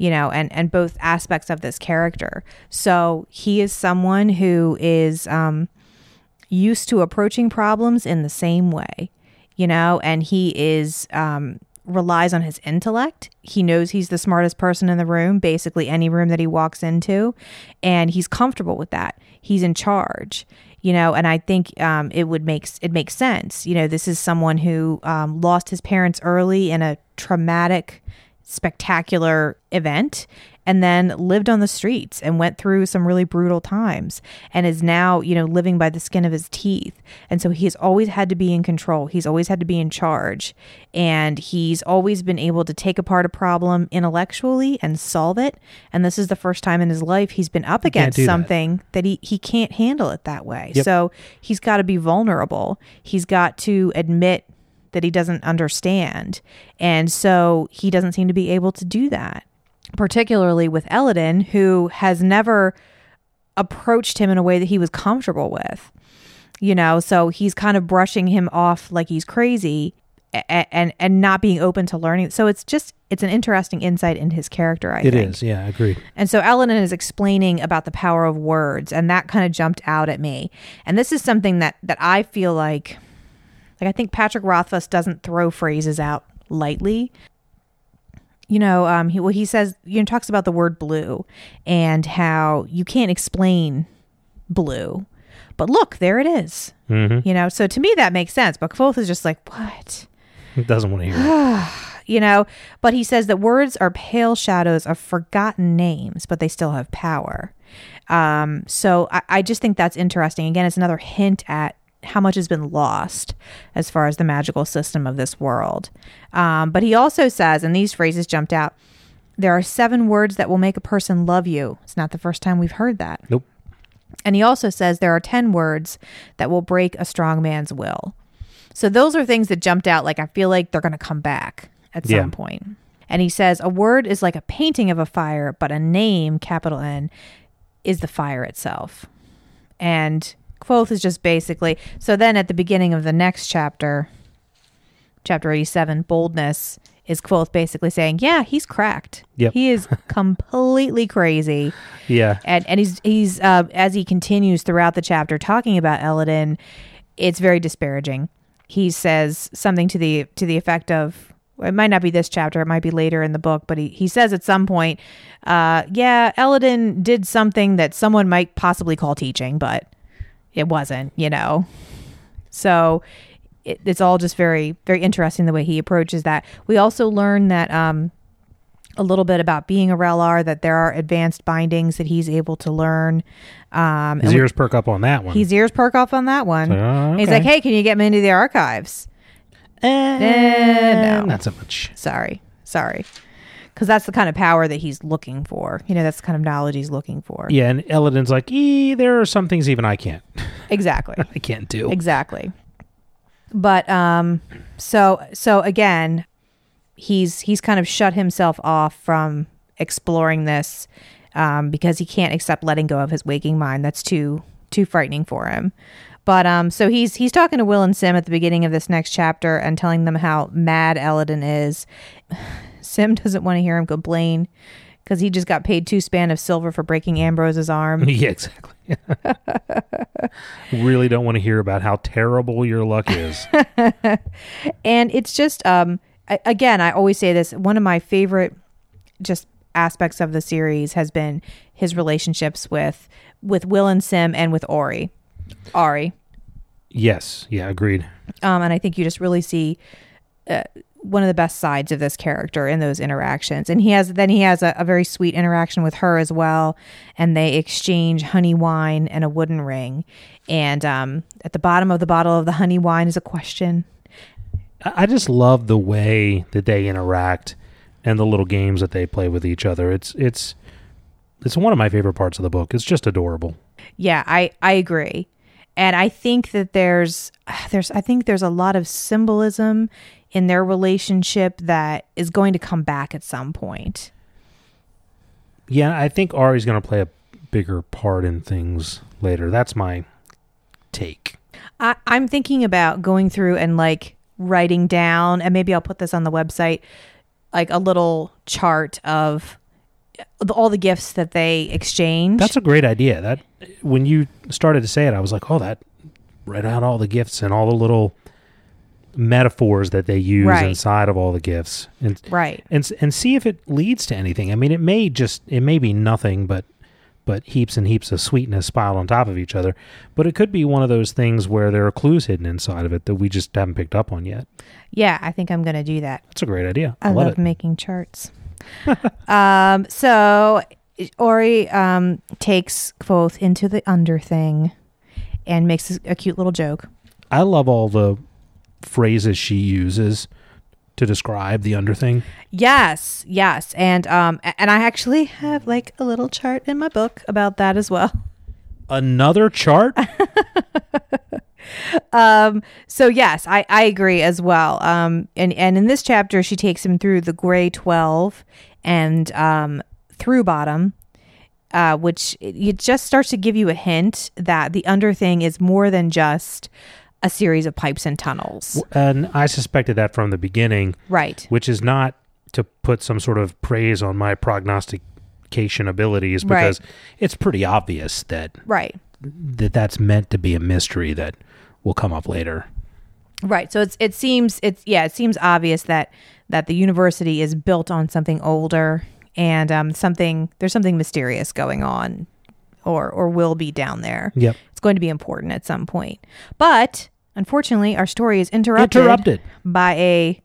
you know, and, and both aspects of this character. So he is someone who is um, used to approaching problems in the same way, you know, and he is. Um, relies on his intellect. He knows he's the smartest person in the room, basically any room that he walks into, and he's comfortable with that. He's in charge, you know. And I think um, it would make it makes sense. You know, this is someone who um, lost his parents early in a traumatic, spectacular event, and then lived on the streets and went through some really brutal times and is now, you know, living by the skin of his teeth. And so he's always had to be in control. He's always had to be in charge. And he's always been able to take apart a problem intellectually and solve it. And this is the first time in his life he's been up against do that. something that. he, he can't handle it that way. Yep. So he's got to be vulnerable. He's got to admit that he doesn't understand. And so he doesn't seem to be able to do that particularly with Elodin, who has never approached him in a way that he was comfortable with. You know, so he's kind of brushing him off like he's crazy. a- and and not being open to learning. So it's just it's an interesting insight into his character. I It think. is, yeah, agreed. And so Elodin is explaining about the power of words, and that kind of jumped out at me. And this is something that that I feel like, like I think Patrick Rothfuss doesn't throw phrases out lightly. You know, um, he well he says you know talks about the word blue and how you can't explain blue, but look there it is. Mm-hmm. You know, so to me that makes sense. But Kvothe is just like what He Doesn't want to hear you know but he says that words are pale shadows of forgotten names but they still have power um, so I, I just think that's interesting again it's another hint at how much has been lost as far as the magical system of this world um, but he also says and these phrases jumped out there are seven words that will make a person love you it's not the first time we've heard that Nope. and he also says there are 10 words that will break a strong man's will. So those are things that jumped out like I feel like they're going to come back at some Yeah. point. And he says a word is like a painting of a fire, but a name, capital N, is the fire itself. And Kvothe is just basically so then at the beginning of the next chapter, chapter 87, boldness is Kvothe basically saying, Yeah, he's cracked. Yep. He is completely crazy Yeah. and and he's he's uh, as he continues throughout the chapter talking about Elodin, it's very disparaging. He says something to the to the effect of it might not be this chapter, it might be later in the book, but he, he says at some point, uh, yeah, Elodin did something that someone might possibly call teaching, but it wasn't, you know. So it, it's all just very very interesting the way he approaches that. We also learn that um, a little bit about being a Re'lar, that there are advanced bindings that he's able to learn. Um, His and ears perk up on that one. his ears perk off on that one. Oh, He's like, "Hey, can you get me into the archives?" Eh, no. Not so much. Sorry, sorry, because that's the kind of power that he's looking for. You know, that's the kind of knowledge he's looking for. Yeah, and Elodin's like, e, there are some things even I can't. Exactly. I can't do. exactly but um so so again he's he's kind of shut himself off from exploring this um because he can't accept letting go of his waking mind that's too too frightening for him but um so he's he's talking to will and sim at the beginning of this next chapter and telling them how mad elodin is sim doesn't want to hear him complain because he just got paid two span of silver for breaking ambrose's arm yeah, exactly. really don't want to hear about how terrible your luck is. and it's just um a- again i always say this one of my favorite just aspects of the series has been his relationships with with will and sim and with auri ari yes. Yeah, agreed. um and i think you just really see uh, one of the best sides of this character in those interactions and he has then he has a, a very sweet interaction with her as well and they exchange honey wine and a wooden ring and um at the bottom of the bottle of the honey wine is a question I I just love the way that they interact and the little games that they play with each other. It's it's it's one of my favorite parts of the book. It's just adorable. Yeah, I I agree. And I think that there's there's I think there's a lot of symbolism in their relationship that is going to come back at some point. Yeah, I think Auri's going to play a bigger part in things later. That's my take. I, I'm thinking about going through and like writing down, and maybe I'll put this on the website, like a little chart of the- all the gifts that they exchange. That's a great idea. That when you started to say it, I was like, "Oh, that write out all the gifts and all the little metaphors that they use Right. inside of all the gifts, and right. and and see if it leads to anything. I mean, it may just it may be nothing, but but heaps and heaps of sweetness piled on top of each other. But it could be one of those things where there are clues hidden inside of it that we just haven't picked up on yet. Yeah, I think I'm going to do that. That's a great idea. I, I, love, love making charts. um, so Auri um, takes Kvothe into the Underthing and makes a cute little joke. I love all the phrases she uses to describe the Underthing. Yes, yes, and um, and I actually have like a little chart in my book about that as well. Another chart. Um, so yes, I, I agree as well. Um, and, and in this chapter, she takes him through the gray 12 and, um, through bottom, uh, which it, it just starts to give you a hint that the Underthing is more than just a series of pipes and tunnels. And I suspected that from the beginning, Right. which is not to put some sort of praise on my prognostication abilities Right. because it's pretty obvious that, Right. that that's meant to be a mystery that will come up later. Right. So it's it seems it's yeah, it seems obvious that that the university is built on something older and um something there's something mysterious going on or or will be down there. Yep. It's going to be important at some point. But unfortunately, our story is interrupted, Interrupted. by a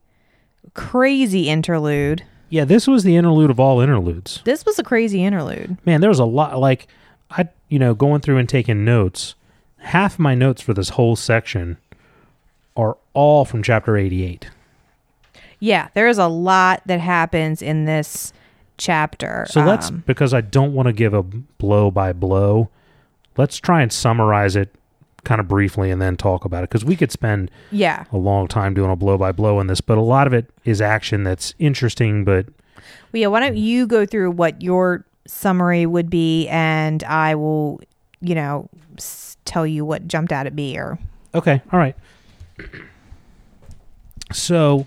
crazy interlude. Yeah, this was the interlude of all interludes. This was a crazy interlude. Man, there was a lot like I you know, going through and taking notes. Half my notes for this whole section are all from chapter 88. Yeah, there is a lot that happens in this chapter. So let's Um, because I don't want to give a blow by blow. Let's try and summarize it kind of briefly and then talk about it because we could spend yeah. a long time doing a blow by blow on this, but a lot of it is action that's interesting. But Well, yeah, why don't you go through what your summary would be, and I will, you know, s- tell you what jumped out at me. Or okay, all right. So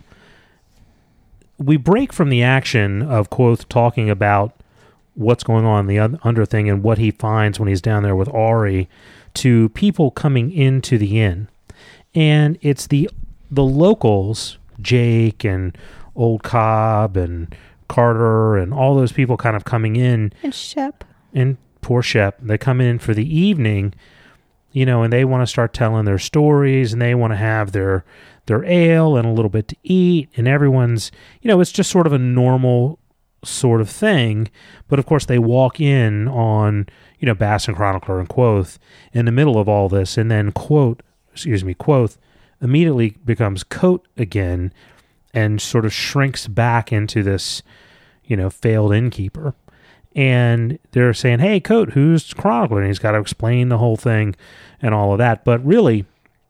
we break from the action of Kvothe talking about what's going on in the un- Underthing and what he finds when he's down there with Auri to people coming into the inn. And it's the the locals, Jake and Old Cob and Carter and all those people kind of coming in and Shep. and poor Shep, they come in for the evening, you know, and they want to start telling their stories and they want to have their their ale and a little bit to eat and everyone's, you know, it's just sort of a normal sort of thing. But of course they walk in on, you know, Bast and Chronicler and Kvothe in the middle of all this and then quote excuse me, Kvothe immediately becomes Kote again and sort of shrinks back into this, you know, failed innkeeper and they're saying, "Hey, Kote, who's Chronicler?" And he's got to explain the whole thing and all of that. But really,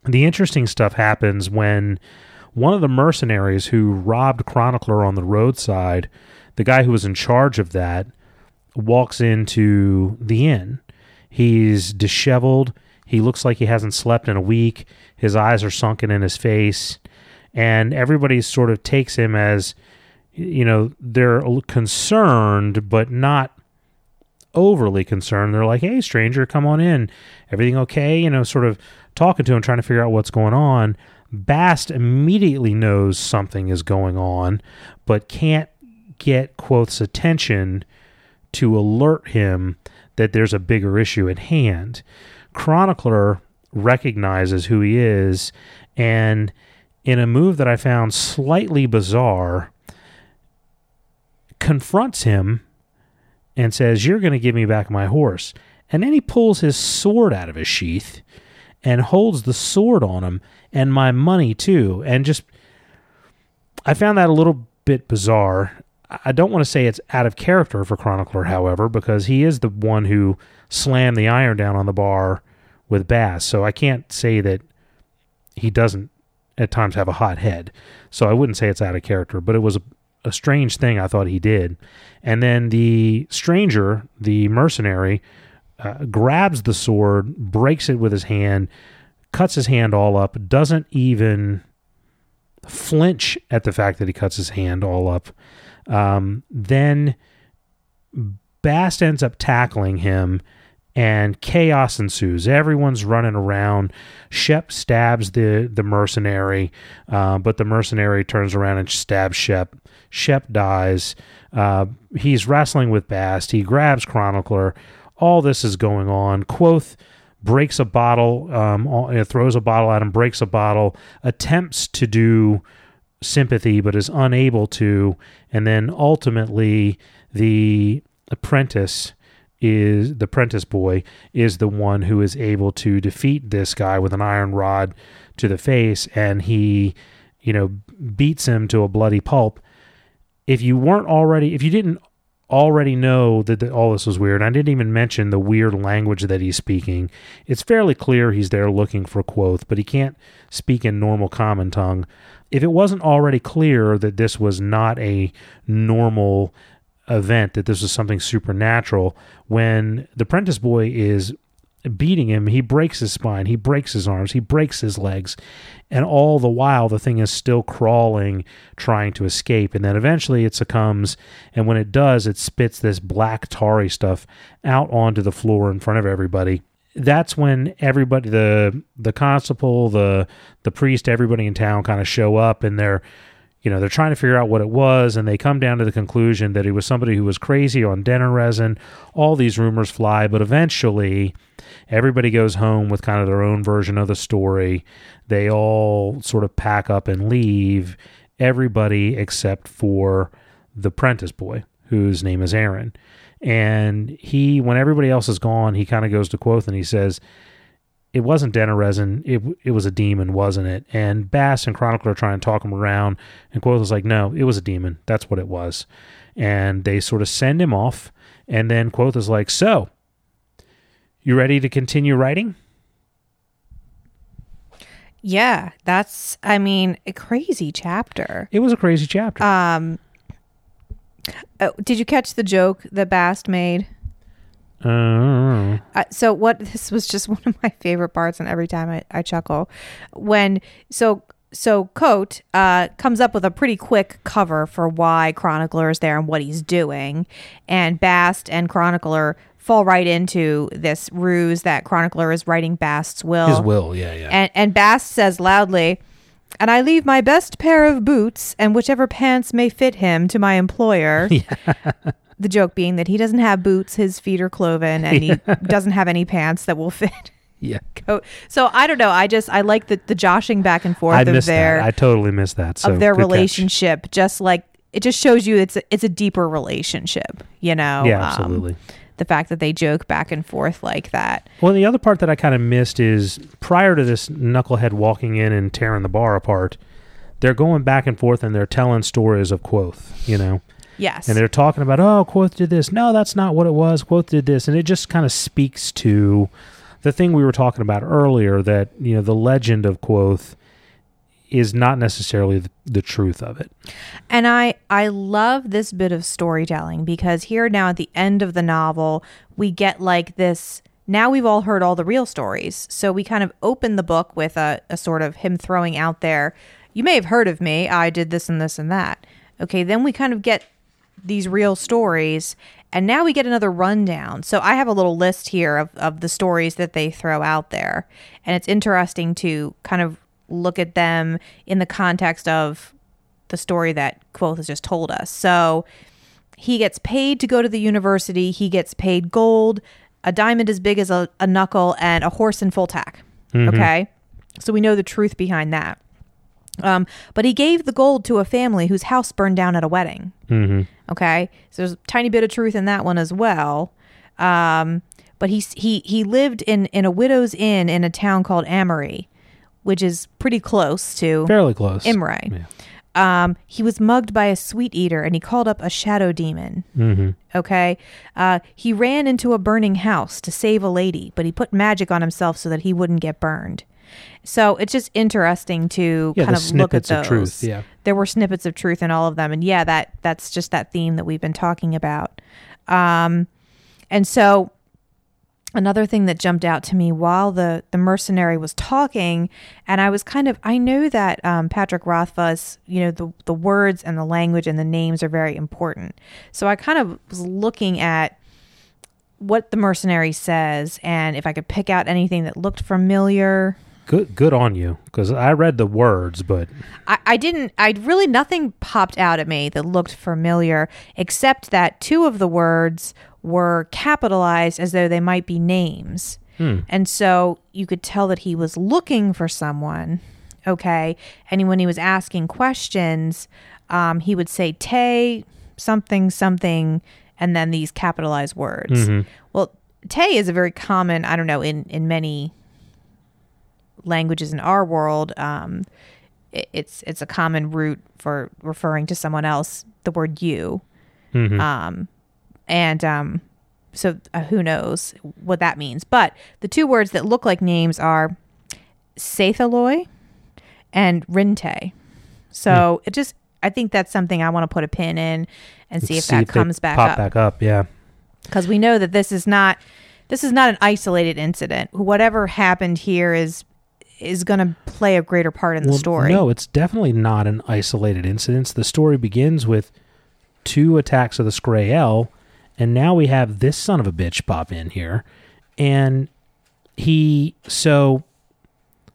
the interesting stuff happens when one of the mercenaries who robbed Chronicler on the roadside, the guy who was in charge of that, walks into the inn. He's disheveled. He looks like he hasn't slept in a week. His eyes are sunken in his face, and everybody sort of takes him as you know they're concerned but not overly concerned they're like hey stranger come on in everything okay you know sort of talking to him trying to figure out what's going on bast immediately knows something is going on but can't get kvothe's attention to alert him that there's a bigger issue at hand chronicler recognizes who he is and in a move that i found slightly bizarre confronts him and says, You're going to give me back my horse. And then he pulls his sword out of his sheath and holds the sword on him and my money too. And just, I found that a little bit bizarre. I don't want to say it's out of character for Chronicler, however, because he is the one who slammed the iron down on the bar with Bast. So I can't say that he doesn't at times have a hot head. So I wouldn't say it's out of character, but it was a, a strange thing I thought he did. And then the stranger, the mercenary, uh, grabs the sword, breaks it with his hand, cuts his hand all up, doesn't even flinch at the fact that he cuts his hand all up. Um, then Bast ends up tackling him, and chaos ensues. Everyone's running around. Shep stabs the the mercenary, uh, but the mercenary turns around and stabs Shep. Shep dies. Uh, he's wrestling with Bast. He grabs Chronicler. All this is going on. Kvothe breaks a bottle, um, throws a bottle at him, breaks a bottle, attempts to do sympathy, but is unable to. And then ultimately, the apprentice is the apprentice boy is the one who is able to defeat this guy with an iron rod to the face, and he, you know, beats him to a bloody pulp. If you weren't already, if you didn't already know that the, all this was weird, I didn't even mention the weird language that he's speaking. It's fairly clear he's there looking for Kvothe, but he can't speak in normal common tongue. If it wasn't already clear that this was not a normal event, that this was something supernatural, when the apprentice boy is beating him. He breaks his spine, he breaks his arms, he breaks his legs. And all the while, the thing is still crawling, trying to escape. And then eventually it succumbs. And when it does, it spits this black, tarry stuff out onto the floor in front of everybody. That's when everybody, the the constable, the the priest, everybody in town kind of show up and they're you know, they're trying to figure out what it was, and they come down to the conclusion that it was somebody who was crazy on denner resin. All these rumors fly, but eventually everybody goes home with kind of their own version of the story. They all sort of pack up and leave, everybody except for the Prentice boy, whose name is Aaron. And he, when everybody else is gone, he kind of goes to Kvothe and he says, it wasn't denner resin. It it was a demon, wasn't it? And Bast and Chronicler trying to talk him around, and Kvothe was like, "No, it was a demon. That's what it was." And they sort of send him off, and then Kvothe is like, "So, you ready to continue writing?" Yeah, that's I mean, a crazy chapter. It was a crazy chapter. Um oh, did you catch the joke that Bast made? Uh, so what this was just one of my favorite parts and every time I, I chuckle when so so Kote uh, comes up with a pretty quick cover for why Chronicler is there and what he's doing, and Bast and Chronicler fall right into this ruse that Chronicler is writing Bast's will. his will, yeah, yeah. And and Bast says loudly, "And I leave my best pair of boots and whichever pants may fit him to my employer." The joke being that he doesn't have boots, his feet are cloven, and he doesn't have any pants that will fit. yeah. coat. So I don't know. I just I like the the joshing back and forth I of their that. I totally miss that. So of their good catch. relationship. Just like it just shows you it's a, it's a deeper relationship. You know. Yeah, Um, absolutely. the fact that they joke back and forth like that. Well, the other part that I kind of missed is prior to this knucklehead walking in and tearing the bar apart, they're going back and forth and they're telling stories of Kvothe, you know, Yes. and they're talking about, oh, Kvothe did this. No, that's not what it was. Kvothe did this. And it just kind of speaks to the thing we were talking about earlier that, you know, the legend of Kvothe is not necessarily the, the truth of it. And I I love this bit of storytelling because here now at the end of the novel, we get like this now we've all heard all the real stories. So we kind of open the book with a, a sort of him throwing out there, you may have heard of me, I did this and this and that. Okay, then we kind of get these real stories and now we get another rundown. So I have a little list here of, of the stories that they throw out there. And it's interesting to kind of look at them in the context of the story that Kvothe has just told us. So he gets paid to go to the university. He gets paid gold, a diamond as big as a, a knuckle, and a horse in full tack. Okay. So we know the truth behind that. Um, but he gave the gold to a family whose house burned down at a wedding. Mm-hmm. Okay, so there's a tiny bit of truth in that one as well. Um, but he he he lived in in a widow's inn in a town called Amory, which is pretty close to Fairly close. Imre. Yeah. Um, he was mugged by a sweet eater and he called up a shadow demon. Mm-hmm. Okay. Uh, he ran into a burning house to save a lady, but he put magic on himself so that he wouldn't get burned. So it's just interesting to Yeah, kind of look at those. truth, yeah. There were snippets of truth in all of them. And yeah, that that's just that theme that we've been talking about. Um, and so another thing that jumped out to me while the the mercenary was talking and i was kind of i know that um, patrick rothfuss you know the the words and the language and the names are very important so i kind of was looking at what the mercenary says and if i could pick out anything that looked familiar Good, good on you, because I read the words, but I, I didn't I really nothing popped out at me that looked familiar except that two of the words were capitalized as though they might be names. And so you could tell that he was looking for someone. Okay. And when he was asking questions, um, he would say Tay, something, something, and then these capitalized words. Well, Tay is a very common, I don't know, in, in many languages in our world, um, it, it's it's a common root for referring to someone else. The word you, um, and um, so uh, who knows what that means? But the two words that look like names are Sathaloi and Rinte. So it just I think that's something I want to put a pin in and see if that they comes back pop up back up. Yeah, because we know that this is not This is not an isolated incident. Whatever happened here is is going to play a greater part in the story. No, it's definitely not an isolated incident. The story begins with two attacks of the Skrael, and now we have this son of a bitch pop in here, and he so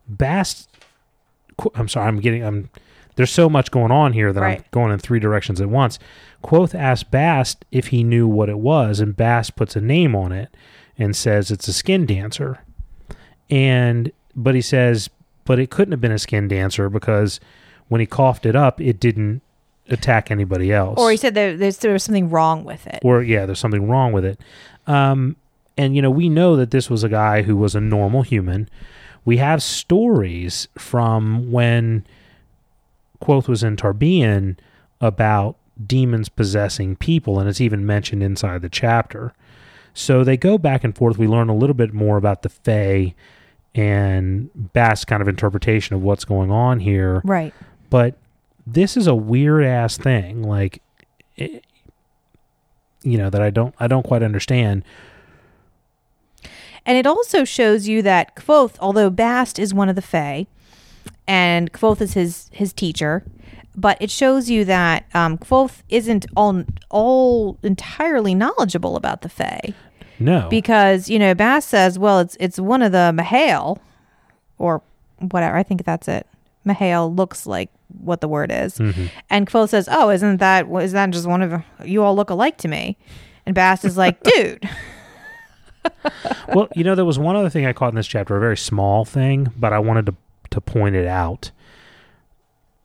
Bast. I'm sorry, I'm getting I'm. There's so much going on here that I'm going in three directions at once. Kvothe asked Bast if he knew what it was, and Bast puts a name on it and says it's a skin dancer. And but he says, but it couldn't have been a skin dancer because when he coughed it up, it didn't attack anybody else. Or he said that there's, there was something wrong with it. or yeah, there's something wrong with it. Um, and you know, we know that this was a guy who was a normal human. We have stories from when Kvothe was in Tarbean about demons possessing people, and it's even mentioned inside the chapter. So they go back and forth. We learn a little bit more about the Fae and Bast's kind of interpretation of what's going on here. Right. but this is a weird ass thing like it, you know that i don't i don't quite understand. And it also shows you that Kvothe, although Bast is one of the Fae, and Kvothe is his his teacher, but it shows you that um, Kvothe isn't all all entirely knowledgeable about the Fae no because you know Bast says, well, it's it's one of the Mahale, or whatever. I think that's it. Mahale looks like what the word is, mm-hmm. and Kvothe says, oh, isn't that is that just one of you all look alike to me? And Bast is like, dude. well you know there was one other thing i caught in this chapter a very small thing but i wanted to to point it out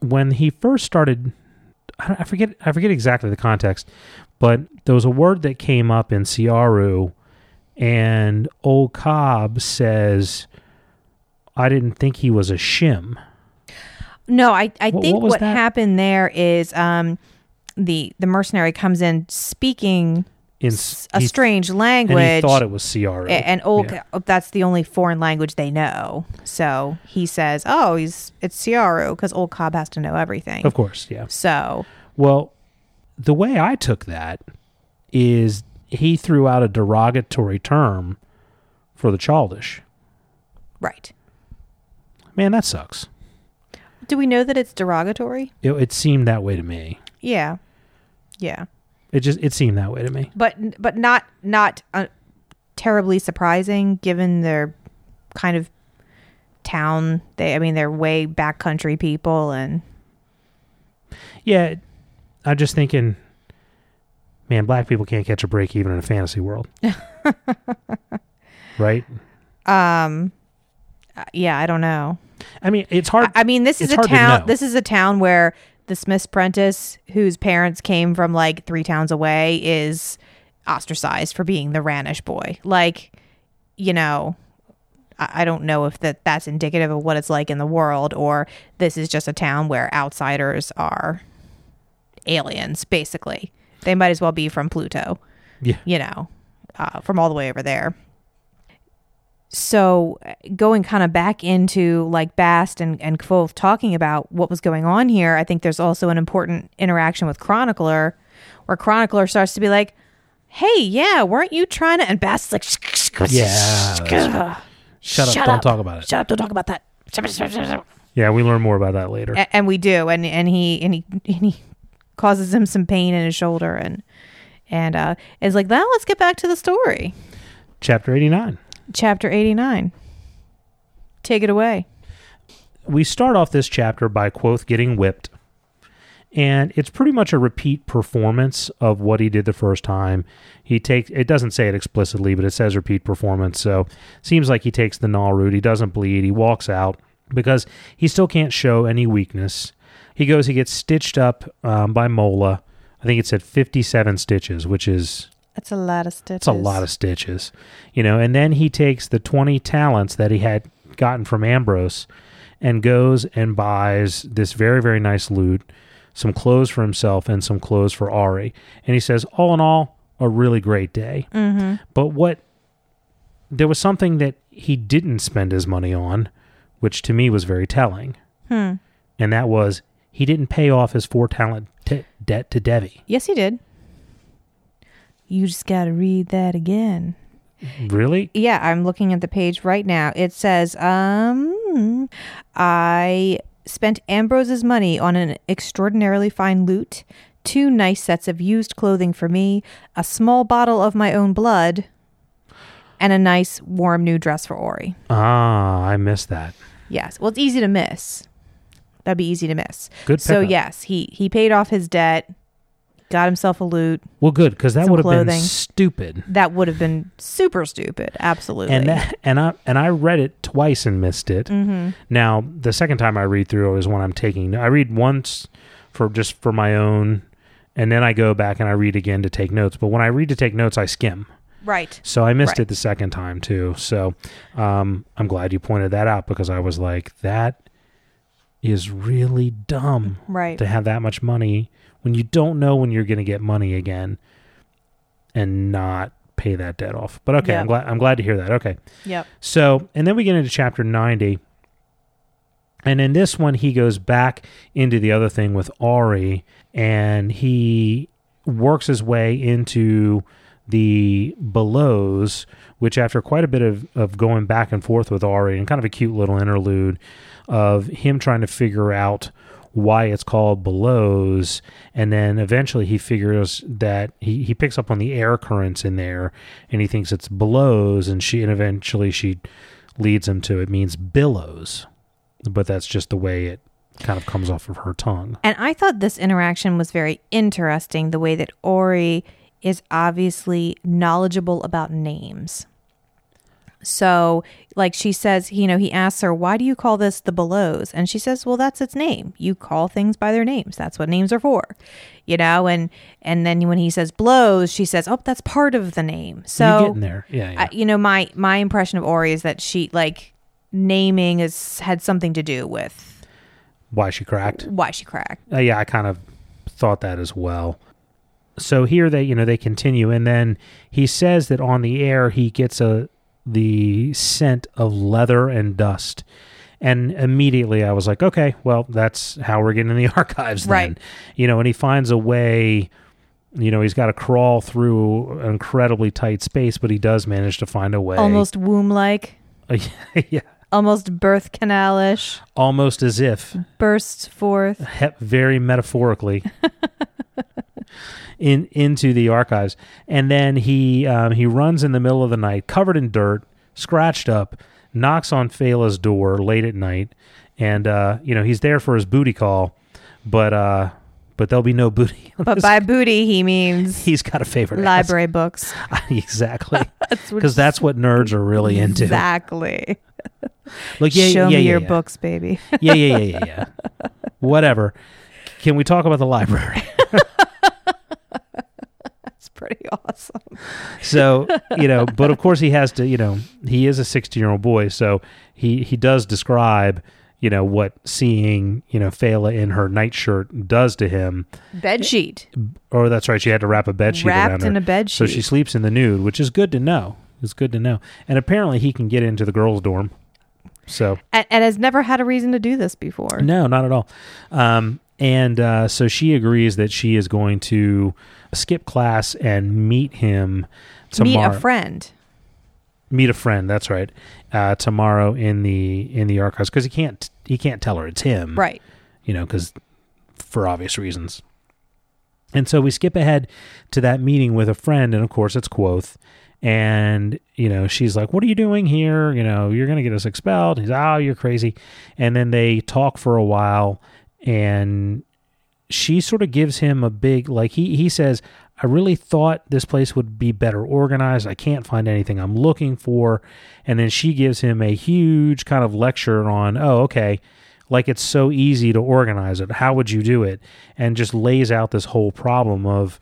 when he first started I, don't- I forget i forget exactly the context but there was a word that came up in Siaru, and old cob says i didn't think he was a shim No, I, I What- think what what happened there is um the the mercenary comes in speaking in s- a strange and language. he thought it was a- and old Yeah. that's the only foreign language they know. So he says, "Oh, he's it's Siaru because old Cob has to know everything." Of course, yeah. So Well, the way I took that is he threw out a derogatory term for the childish. right. Man, that sucks. Do we know that it's derogatory? It, it seemed that way to me. Yeah, yeah, It just it seemed that way to me. but but not not uh, terribly surprising given their kind of town. They, I mean, they're way backcountry people and. Yeah, I'm just thinking, man, black people can't catch a break even in a fantasy world, right? Um, yeah, I don't know. I mean, it's hard. I, mean, this is a to town. know. This is a town where the Smith's apprentice, whose parents came from like three towns away, is ostracized for being the Ranish boy. Like, you know, I, I don't know if that that's indicative of what it's like in the world, or this is just a town where outsiders are aliens. Basically, they might as well be from Pluto yeah, you know, uh, from all the way over there. So uh, going kind of back into like Bast and, and Kvothe talking about what was going on here, I think there's also an important interaction with Chronicler where Chronicler starts to be like, hey, yeah, weren't you trying to? And Bast's like, Yeah, shut up! don't talk about it. Shut up, don't talk about that. Yeah, we learn more about that later. A- and we do and and he and he and he causes him some pain in his shoulder and and uh is like now let's get back to the story Chapter 89. chapter 89 take it away we start off this chapter by Kvothe getting whipped. And it's pretty much a repeat performance of what he did the first time. He takes it doesn't say it explicitly, but it says repeat performance. So seems like he takes the null route. He doesn't bleed. He walks out because he still can't show any weakness. He goes, he gets stitched up um, by Mola. I think it said 57 stitches, which is that's a lot of stitches it's a lot of stitches, you know. And then he takes the twenty talents that he had gotten from Ambrose, and goes and buys this very very nice lute, some clothes for himself and some clothes for Auri. And he says, all in all, a really great day. mm-hmm. But what there was something that he didn't spend his money on, which to me was very telling, hmm. and that was he didn't pay off his four talent t- debt to Devi. yes he did you just gotta read that again Really? Yeah, I'm looking at the page right now. It says, um, I spent Ambrose's money on an extraordinarily fine lute, two nice sets of used clothing for me, a small bottle of my own blood, and a nice warm new dress for Auri. Ah, I missed that. Yes. Well, it's easy to miss. That'd be easy to miss. Good So pickup. yes, he he paid off his debt, got himself a lute. Well, good because that would have been stupid. That would have been super stupid. Absolutely. And that, and I and I read it twice and missed it. mm-hmm. Now the second time I read through is when I'm taking. I read once for just for my own, and then I go back and I read again to take notes. But when I read to take notes, I skim. Right. So I missed Right. it the second time too. So um, I'm glad you pointed that out because I was like, that is really dumb Right. to have that much money when you don't know when you're going to get money again and not pay that debt off. But okay, Yeah. I'm glad I'm glad to hear that. Okay. Yep. So, and then we get into chapter 90. And in this one, he goes back into the Underthing with Auri and he works his way into the belows, which after quite a bit of, of going back and forth with Auri and kind of a cute little interlude of him trying to figure out why it's called belows and then eventually he figures that he, he picks up on the air currents in there and he thinks it's belows and she and eventually she leads him to it means billows but that's just the way it kind of comes off of her tongue And I thought this interaction was very interesting the way that Auri is obviously knowledgeable about names. So, like she says, you know, he asks her, "Why do you call this the belows?" And she says, "Well, that's its name. You call things by their names. That's what names are for." You know, and and then when he says blows, she says, "Oh, that's part of the name." So, you getting there yeah, yeah. I, you know, my my impression of Auri is that she like naming is had something to do with why she cracked why she cracked. Uh, yeah, I kind of thought that as well. So here they, you know, they continue, and then he says that on the air he gets a the scent of leather and dust, and immediately I was like, okay, well, that's how we're getting in the archives, then. Right. You know, and he finds a way. You know, he's got to crawl through an incredibly tight space, but he does manage to find a way. Almost womb like, yeah, almost birth canal ish, almost as if bursts forth. he- very metaphorically in into the archives and then he um, he runs in the middle of the night covered in dirt scratched up knocks on Fela's door late at night and uh, you know he's there for his booty call but uh but there'll be no booty But by booty, he means he's got a favorite ass. library books. exactly That's what- because that's what nerds are really into Exactly. like yeah Show yeah, me yeah, your yeah. books, baby. yeah yeah yeah yeah yeah whatever can we talk about the library pretty awesome. So you know, but of course he has to. You know, he is a sixteen-year-old boy, so he he does describe you know what seeing you know Fela in her nightshirt does to him. Bed sheet Or that's right, she had to wrap a bed sheet wrapped around her, in a bed so she sleeps in the nude, which is good to know. It's good to know. And apparently he can get into the girls' dorm. So and, and has never had a reason to do this before. no, not at all. Um, and uh, so she agrees that she is going to skip class and meet him Meet a friend. meet a friend. That's right. Uh, tomorrow in the in the archives because he can't he can't tell her it's him, Right. You know, because for obvious reasons. And so we skip ahead to that meeting with a friend, and of course it's Kvothe. And you know she's like, "What are you doing here? You know you're gonna get us expelled." He's, "Oh, you're crazy." And then they talk for a while, and she sort of gives him a big like he he says I really thought this place would be better organized. I can't find anything I'm looking for. And then she gives him a huge kind of lecture on, oh, okay, like it's so easy to organize it. How would you do it? And just lays out this whole problem of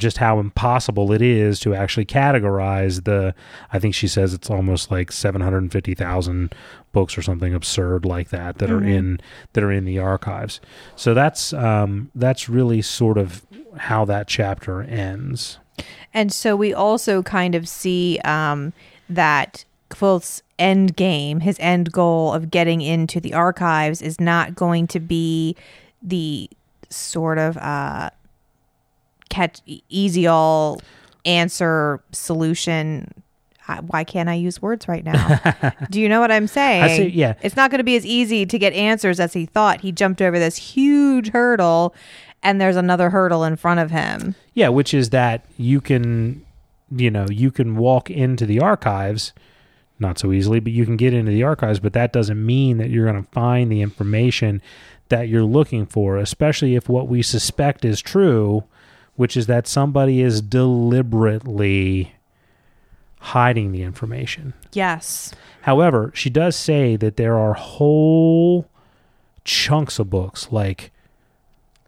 just how impossible it is to actually categorize the I think she says it's almost like 750,000 books or something absurd like that that are Mhm. in that are in the archives. So that's um that's really sort of how that chapter ends. And so we also kind of see um, that Kvothe's end game, his end goal of getting into the archives, is not going to be the sort of uh, catch easy all answer solution. Why can't I use words right now? Do you know what I'm saying? see, yeah. It's not going to be as easy to get answers as he thought. He jumped over this huge hurdle, and there's another hurdle in front of him. Yeah, which is that you can, you know, you can walk into the archives, not so easily, but you can get into the archives, but that doesn't mean that you're going to find the information that you're looking for, especially if what we suspect is true, which is that somebody is deliberately hiding the information. Yes. However, she does say that there are whole chunks of books, like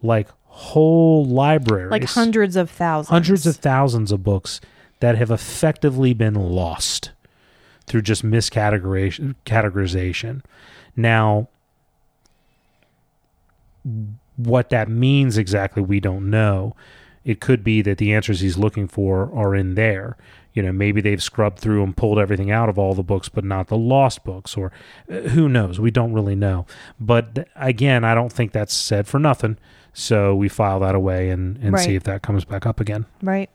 like whole libraries, Like hundreds of thousands. hundreds of thousands of books that have effectively been lost through just miscategorization. Categorization. Now, what that means exactly, we don't know. It could be that the answers he's looking for are in there. You know, maybe they've scrubbed through and pulled everything out of all the books, but not the lost books, or uh, who knows? We don't really know. But th- again, I don't think that's said for nothing. So we file that away and, and see if that comes back up again. Right.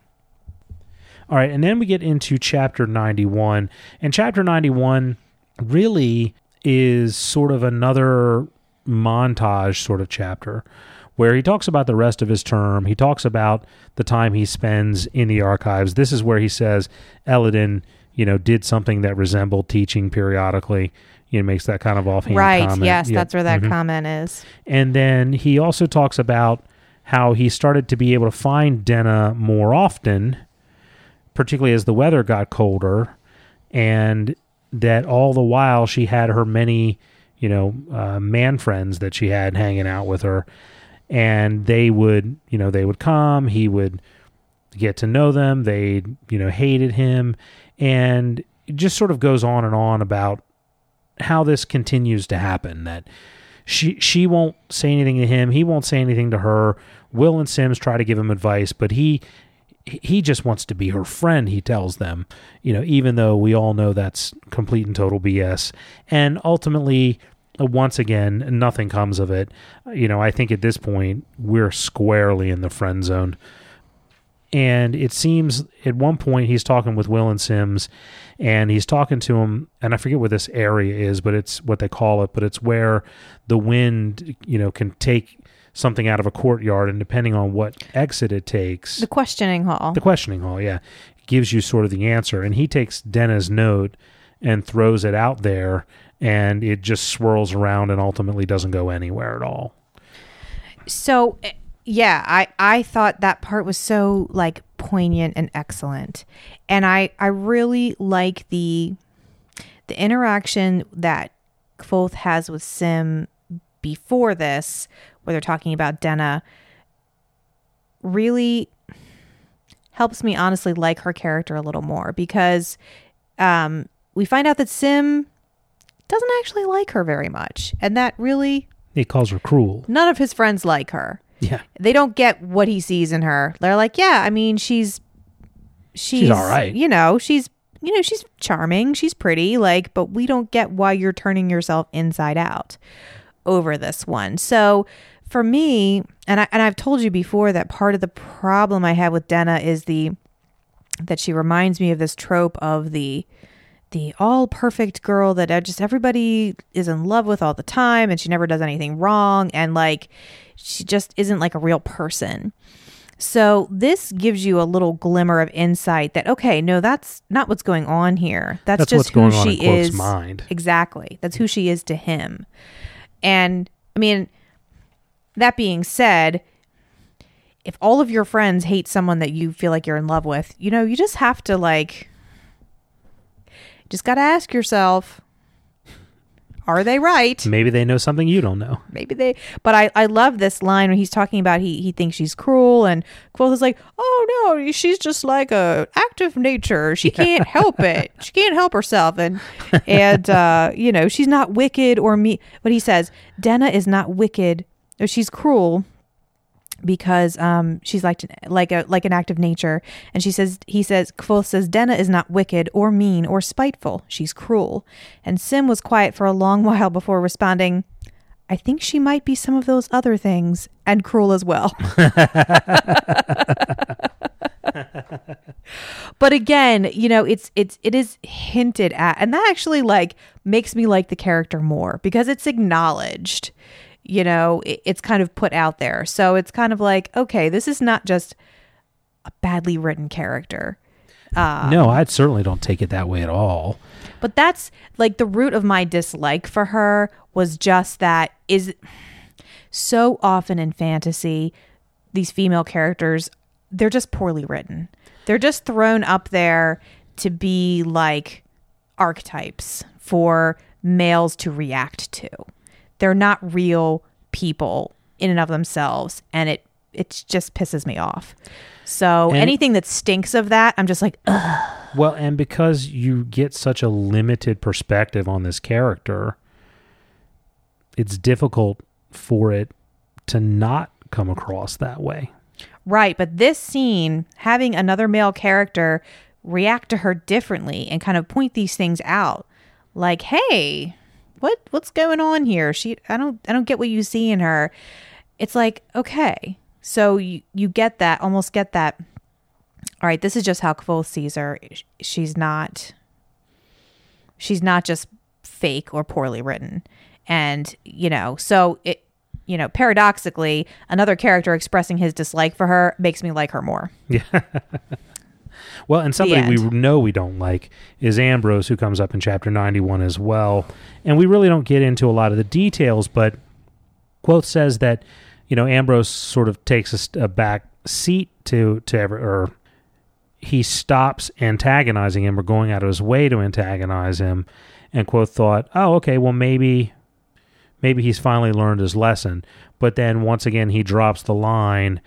All right, and then we get into chapter 91. And chapter 91 really is sort of another montage sort of chapter where he talks about the rest of his term. He talks about the time he spends in the archives. This is where he says Elodin, you know, did something that resembled teaching periodically. You know, makes that kind of offhand Right. comment. Yes, Yeah. that's where that Mhm. comment is. And then he also talks about how he started to be able to find Denna more often, particularly as the weather got colder, and that all the while she had her many, you know, uh, man friends that she had hanging out with her, and they would, you know, they would come. He would get to know them. They, you know, hated him, and it just sort of goes on and on about how this continues to happen. That she she won't say anything to him. He won't say anything to her. Will and Sims try to give him advice, but he he just wants to be her friend. He tells them, you know, even though we all know that's complete and total BS. And ultimately, once again, nothing comes of it. You know, I think at this point we're squarely in the friend zone. And it seems at one point he's talking with Will and Sims, and he's talking to him, and I forget what this area is, but it's what they call it, but it's where the wind, you know, can take something out of a courtyard, and depending on what exit it takes, The questioning hall. the questioning hall, yeah, gives you sort of the answer. And he takes Denna's note and throws it out there, and it just swirls around and ultimately doesn't go anywhere at all. So eh, yeah, I I thought that part was so like poignant and excellent. And I I really like the the interaction that Kvothe has with Sim before this, where they're talking about Denna, really helps me honestly like her character a little more because um, we find out that Sim doesn't actually like her very much, and that really He calls her cruel. none of his friends like her. Yeah. They don't get what he sees in her. They're like, yeah, I mean, she's she's, all right. You know, she's you know, she's charming, she's pretty, like, but we don't get why you're turning yourself inside out over this one. So for me, and I and I've told you before that part of the problem I have with Denna is the that she reminds me of this trope of the the all perfect girl that uh, just everybody is in love with all the time and she never does anything wrong and like she just isn't like a real person. So this gives you a little glimmer of insight that okay, no, that's not what's going on here. That's, That's just what's going who on she in is. mind. Exactly. That's who she is to him. And I mean, that being said, if all of your friends hate someone that you feel like you're in love with, you know, you just have to like just got to ask yourself are they right? Maybe they know something you don't know. Maybe they but I I love this line when he's talking about he he thinks she's cruel and Kvothe is like, "Oh no, she's just like a act of nature. She can't help it. She can't help herself." And and uh, you know, she's not wicked or me but he says, "Denna is not wicked. She's cruel." Because um she's like like a like an act of nature. And she says he says Kvothe says Denna is not wicked or mean or spiteful. She's cruel. And Sim was quiet for a long while before responding I think she might be some of those other things and cruel as well. But again, you know, it's it's it is hinted at and that actually like makes me like the character more because it's acknowledged. You know, it, it's kind of put out there. So it's kind of like, okay, this is not just a badly written character. Um, no, I certainly don't take it that way at all. But that's like the root of my dislike for her was just that is so often in fantasy these female characters they're just poorly written. They're just thrown up there to be like archetypes for males to react to. They're not real people in and of themselves and it it just pisses me off. So And- anything that stinks of that, I'm just like, Ugh. Well, and because you get such a limited perspective on this character, it's difficult for it to not come across that way. Right, but this scene, having another male character react to her differently and kind of point these things out, like, "Hey, what what's going on here? She, I don't, I don't get what you see in her." It's like, okay, so you you get that, almost get that. All right, this is just how Kvothe sees her. She's not. She's not just fake or poorly written, and you know, so it you know, paradoxically, another character expressing his dislike for her makes me like her more. Well, and somebody we know we don't like is Ambrose, who comes up in chapter 91 as well. And we really don't get into a lot of the details, but Kvothe says that, you know, Ambrose sort of takes a, a back seat to, to ever, or he stops antagonizing him or going out of his way to antagonize him. And Kvothe thought, oh, okay, well, maybe, maybe he's finally learned his lesson. But then once again, he drops the line,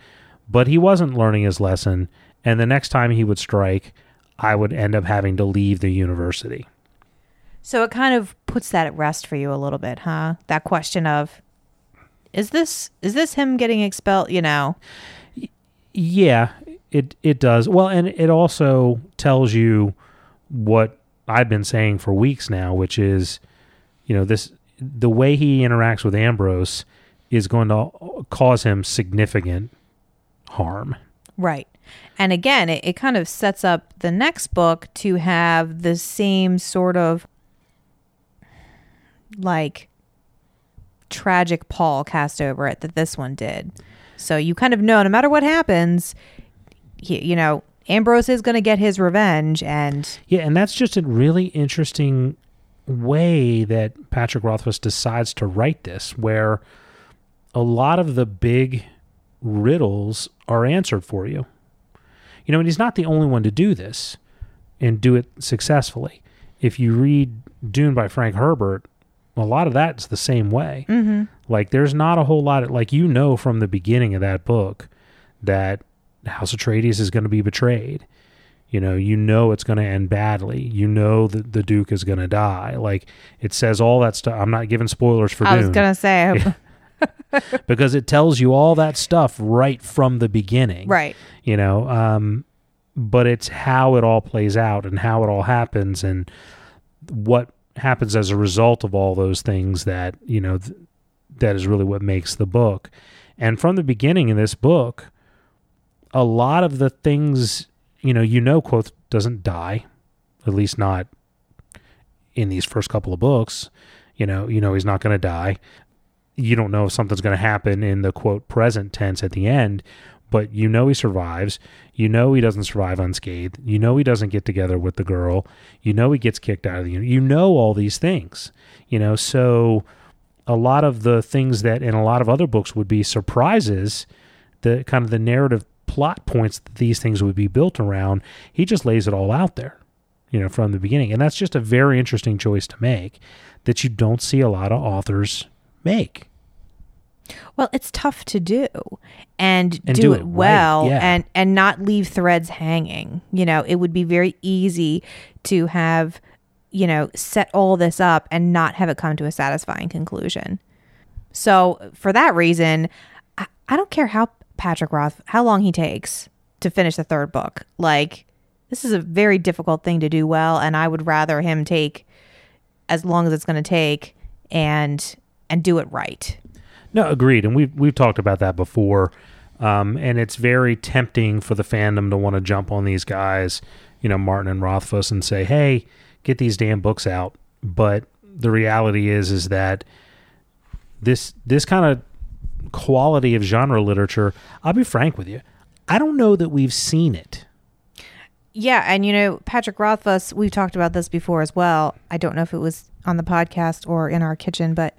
but he wasn't learning his lesson. And the next time he would strike, I would end up having to leave the university. So it kind of puts that at rest for you a little bit, huh? That question of is this is this him getting expelled, you know? Yeah, it it does. Well, and it also tells you what I've been saying for weeks now, which is, you know, this the way he interacts with Ambrose is going to cause him significant harm. Right. And again, it, it kind of sets up the next book to have the same sort of like tragic pall cast over it that this one did. So you kind of know no matter what happens, he, you know, Ambrose is going to get his revenge and Yeah, and that's just a really interesting way that Patrick Rothfuss decides to write this, where a lot of the big riddles are answered for you. You know, and he's not the only one to do this and do it successfully. If you read Dune by Frank Herbert, a lot of that's the same way. mm-hmm. Like, there's not a whole lot of, like, you know, from the beginning of that book that House Atreides is going to be betrayed. You know, you know it's going to end badly. You know that the Duke is going to die. Like, it says all that stuff. I'm not giving spoilers for Dune. I was Dune going to say because it tells you all that stuff right from the beginning. right. You know, um, but it's how it all plays out and how it all happens and what happens as a result of all those things that, you know, th- that is really what makes the book. And from the beginning in this book, a lot of the things, you know, you know, Kvothe doesn't die, at least not in these first couple of books. You know, you know he's not going to die. You don't know if something's going to happen in the quote present tense at the end, but you know he survives. You know he doesn't survive unscathed. You know he doesn't get together with the girl. You know he gets kicked out of the. You know all these things. You know, so a lot of the things that in a lot of other books would be surprises, the kind of the narrative plot points that these things would be built around, he just lays it all out there, you know, from the beginning. And that's just a very interesting choice to make that you don't see a lot of authors make. Well, it's tough to do and, And do, do it, it right, well yeah. and and not leave threads hanging. You know, it would be very easy to have, you know, set all this up and not have it come to a satisfying conclusion. So, for that reason, I, I don't care how Patrick Roth how long he takes to finish the third book. Like this is a very difficult thing to do well and I would rather him take as long as it's going to take and and do it right. No, agreed, and we've we've talked about that before. Um, and it's very tempting for the fandom to want to jump on these guys, you know, Martin and Rothfuss, and say, "Hey, get these damn books out." But the reality is, is that this this kind of quality of genre literature. I'll be frank with you, I don't know that we've seen it. Yeah, and you know, Patrick Rothfuss, we've talked about this before as well. I don't know if it was on the podcast or in our kitchen, but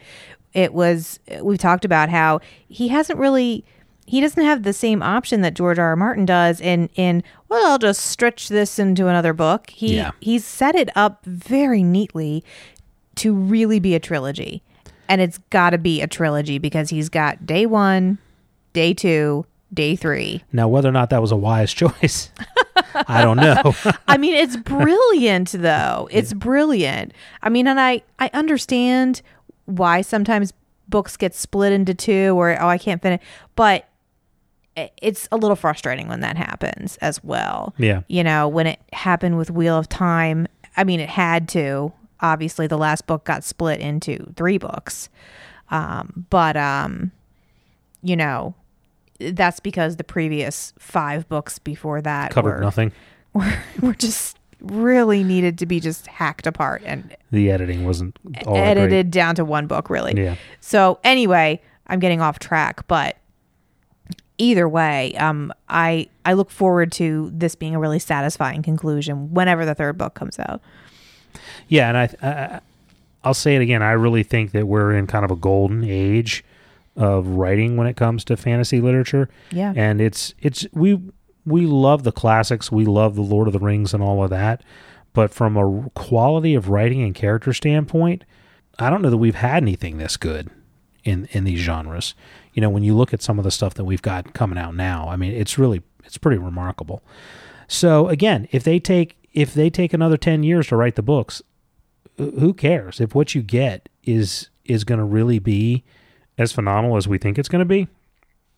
it was we've talked about how he hasn't really he doesn't have the same option that George R. R. Martin does in in well, I'll just stretch this into another book. He Yeah. he's set it up very neatly to really be a trilogy. And it's got to be a trilogy because he's got day 1, day 2, day 3. Now, whether or not that was a wise choice, I don't know. I mean, it's brilliant though. It's brilliant. I mean, and I I understand why sometimes books get split into two or oh, I can't finish, but it's a little frustrating when that happens as well. Yeah. You know, when it happened with Wheel of Time, I mean, it had to. Obviously, the last book got split into three books. Um, but um, you know, that's because the previous five books before that Covered were, nothing. were, were just really needed to be just hacked apart and The editing wasn't all that great. edited down to one book really Yeah. so anyway i'm getting off track but either way um i i look forward to this being a really satisfying conclusion whenever the third book comes out Yeah, and I, I I'll say it again. I really think that we're in kind of a golden age of writing when it comes to fantasy literature. Yeah. and it's it's we we love the classics. We love the Lord of the Rings and all of that, but from a quality of writing and character standpoint, I don't know that we've had anything this good in in these genres. You know, when you look at some of the stuff that we've got coming out now, I mean, it's really it's pretty remarkable. So again, if they take if they take another 10 years to write the books, who cares if what you get is is going to really be as phenomenal as we think it's going to be?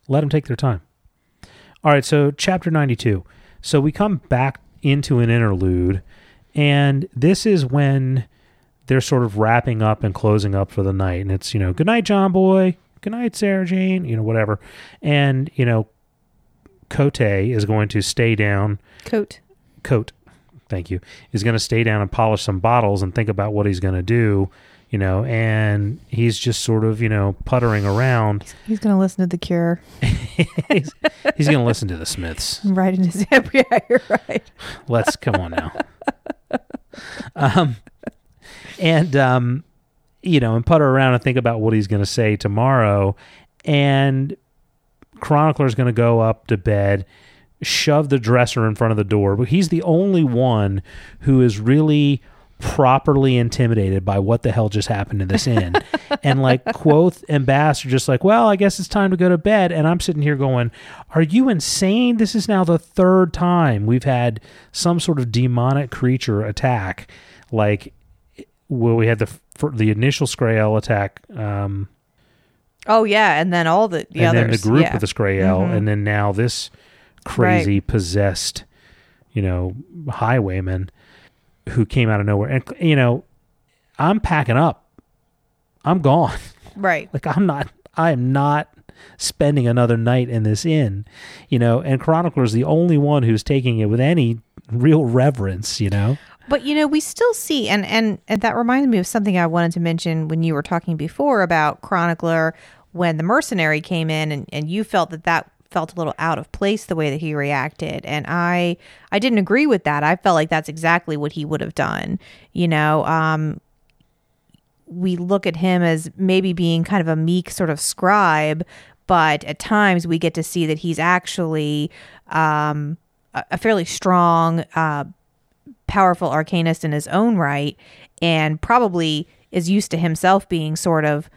Let them take their time. All right, so chapter 92. So we come back into an interlude and this is when they're sort of wrapping up and closing up for the night. And it's, you know, good night John boy, good night Sarah Jane, you know, whatever. And, you know, Cote is going to stay down. Kote. Kote thank you is going to stay down and polish some bottles and think about what he's going to do you know and he's just sort of you know puttering around. He's gonna listen to the cure. He's, he's going to listen to the smiths. Right in his yeah you're right. Let's come on now. Um and um you know and putter around and think about what he's going to say tomorrow. And chronicler's going to go up to bed shove the dresser in front of the door. But he's the only one who is really properly intimidated by what the hell just happened in this inn. And like kvothe and bast are just like well i guess it's time to go to bed. And i'm sitting here going are you insane? This is now the third time we've had some sort of demonic creature attack. Like well we had the for the initial Scrael attack um oh yeah. And then all the, the and others. then the group yeah. of the Scrael, Mhm. and then now this crazy possessed, you know, highwayman who came out of nowhere. And you know, I'm packing up. I'm gone. right Like I'm not. I am not spending another night in this inn. You know, and Chronicler's the only one who's taking it with any real reverence. You know. But you know, we still see, and, and and that reminded me of something I wanted to mention when you were talking before about Chronicler when the mercenary came in, and, and you felt that that felt a little out of place the way that he reacted, and I I didn't agree with that. I felt like that's exactly what he would have done. You know, um, we look at him as maybe being kind of a meek sort of scribe, but at times we get to see that he's actually um, a, fairly strong. Uh, powerful arcanist in his own right and probably is used to himself being sort of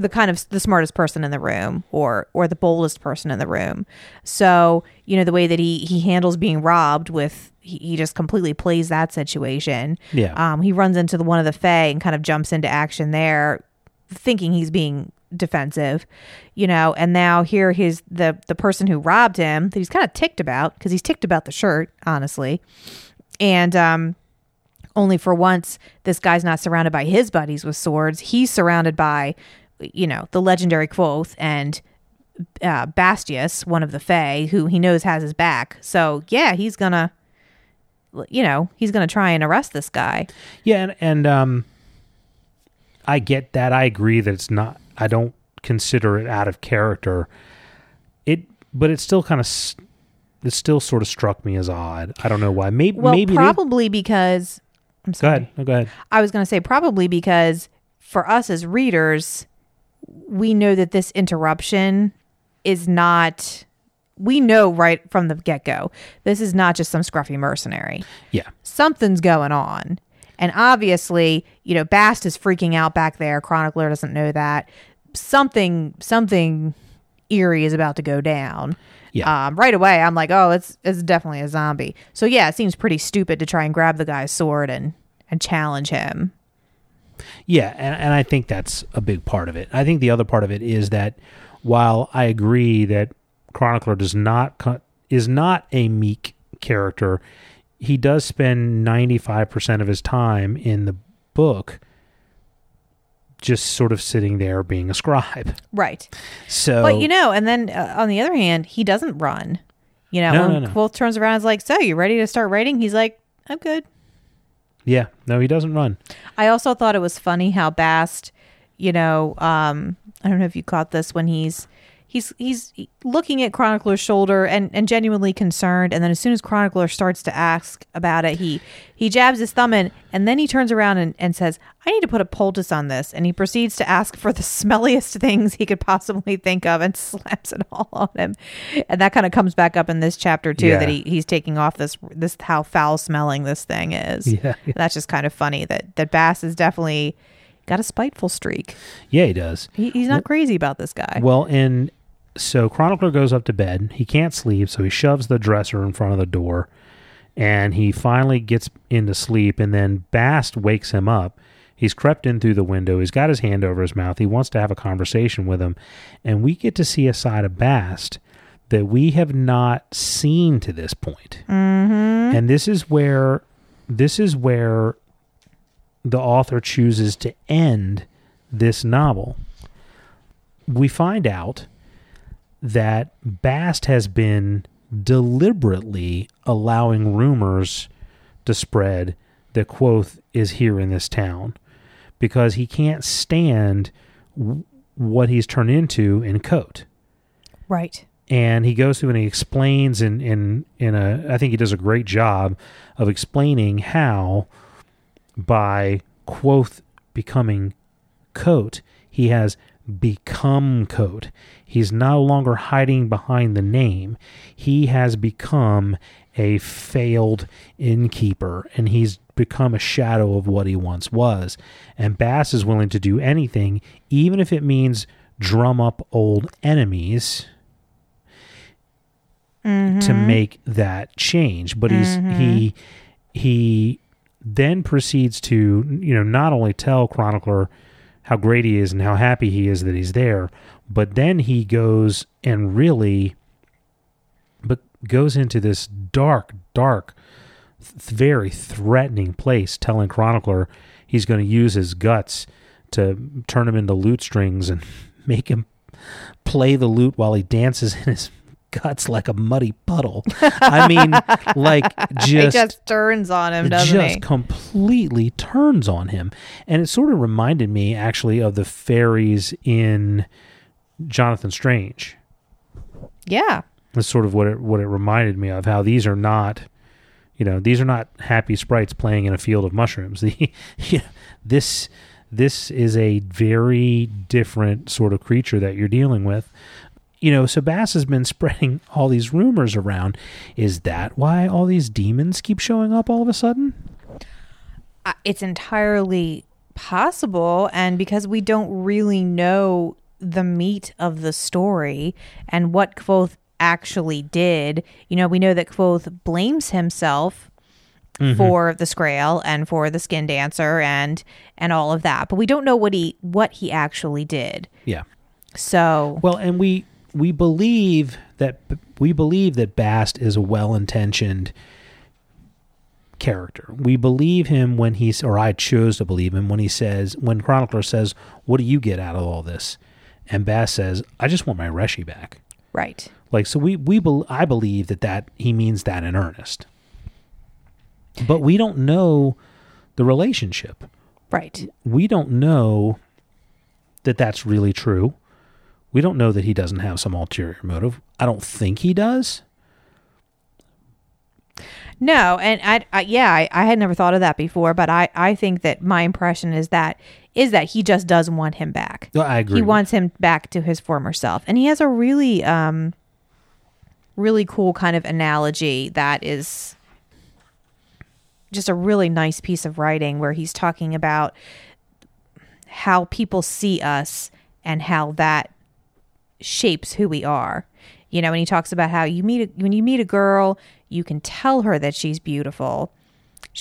the kind of the smartest person in the room or or the boldest person in the room. So you know the way that he he handles being robbed with he, he just completely plays that situation. Yeah. um he runs into the one of the fae and kind of jumps into action there thinking he's being defensive you know and now here he's the the person who robbed him that he's kind of ticked about because he's ticked about the shirt honestly. And um only for once this guy's not surrounded by his buddies with swords. He's surrounded by you know the legendary kvothe and uh, Bastius, one of the Fae, who he knows has his back. So yeah, he's gonna, you know, he's gonna try and arrest this guy. Yeah, and, and um, I get that. I agree that it's not. I don't consider it out of character. It, but it still kind of, it still sort of struck me as odd. I don't know why. Maybe, Well, maybe. probably because. I'm Go sorry. ahead. No, go ahead. I was going to say probably because for us as readers, we know that this interruption is not. We know right from the get go, this is not just some scruffy mercenary. Yeah. Something's going on. And obviously, you know, Bast is freaking out back there. Chronicler doesn't know that. Something, something eerie is about to go down. Yeah. Um, right away, I'm like, oh, it's it's definitely a zombie. So yeah, it seems pretty stupid to try and grab the guy's sword and and challenge him. Yeah, and, and I think that's a big part of it. I think the other part of it is that while I agree that Chronicler does not is not a meek character, he does spend ninety five percent of his time in the book just sort of sitting there being a scribe. Right. So, But you know, and then uh, on the other hand, he doesn't run. You know, No, when no, no. Kvothe turns around and is like, "So, you ready to start writing?" He's like, "I'm good." Yeah, no, he doesn't run. I also thought it was funny how Bast, you know, um, I don't know if you caught this when he's he's he's looking at Chronicler's shoulder and and genuinely concerned, and then as soon as Chronicler starts to ask about it, he he jabs his thumb in, and then he turns around and, and says, "I need to put a poultice on this," and he proceeds to ask for the smelliest things he could possibly think of and slaps it all on him, and that kind of comes back up in this chapter too Yeah. that he he's taking off this this how foul smelling this thing is. Yeah, yeah. That's just kind of funny that that Bast is definitely got a spiteful streak. Yeah, he does. He, he's not crazy about this guy. Well, and so Chronicler goes up to bed. He can't sleep, so he shoves the dresser in front of the door, and he finally gets into sleep. And then Bast wakes him up. He's crept in through the window. He's got his hand over his mouth. He wants to have a conversation with him, and we get to see a side of Bast that we have not seen to this point. Mm-hmm. And this is where this is where the author chooses to end this novel we find out that Bast has been deliberately allowing rumors to spread that Kvothe is here in this town because he can't stand w- what he's turned into in Kote. right. And he goes through and he explains in, in, in a, I think he does a great job of explaining how by Kvothe becoming Kote, he has become Kote. He's no longer hiding behind the name. He has become a failed innkeeper and he's become a shadow of what he once was. And Bast is willing to do anything, even if it means drum up old enemies mm-hmm. to make that change. But he's mm-hmm. he he then proceeds to you know not only tell chronicler how great he is and how happy he is that he's there but then he goes and really but goes into this dark dark th- very threatening place telling chronicler he's going to use his guts to turn him into lute strings and make him play the lute while he dances in his guts like a muddy puddle i mean like just just turns on him, doesn't just he? Just completely turns on him and it sort of reminded me actually of the fairies in jonathan strange Yeah. that's sort of what it what it reminded me of how these are not you know these are not happy sprites playing in a field of mushrooms the yeah, this this is a very different sort of creature that you're dealing with you know Sebas has been spreading all these rumors around is that why all these demons keep showing up all of a sudden I- It's entirely possible. And because we don't really know the meat of the story and what Kvothe actually did, you know, we know that Kvothe blames himself mm-hmm. for the Scrael and for the skin dancer and and all of that but we don't know what he what he actually did yeah so Well, and we we believe that we believe that Bast is a well-intentioned character. We believe him when he's or I chose to believe him when he says when Chronicler says, "What do you get out of all this?" And Bast says, "I just want my Reshi back." Right. Like so, we we bel I believe that that he means that in earnest, but we don't know the relationship. Right. We don't know that that's really true. We don't know that he doesn't have some ulterior motive. I don't think he does. No, and I, I yeah, I, I had never thought of that before, but I, I think that my impression is that is that he just doesn't want him back. No, I agree. He wants him back to his former self, and he has a really um, really cool kind of analogy that is just a really nice piece of writing where he's talking about how people see us and how that shapes who we are. You know, and he talks about how you meet a, when you meet a girl, you can tell her that she's beautiful,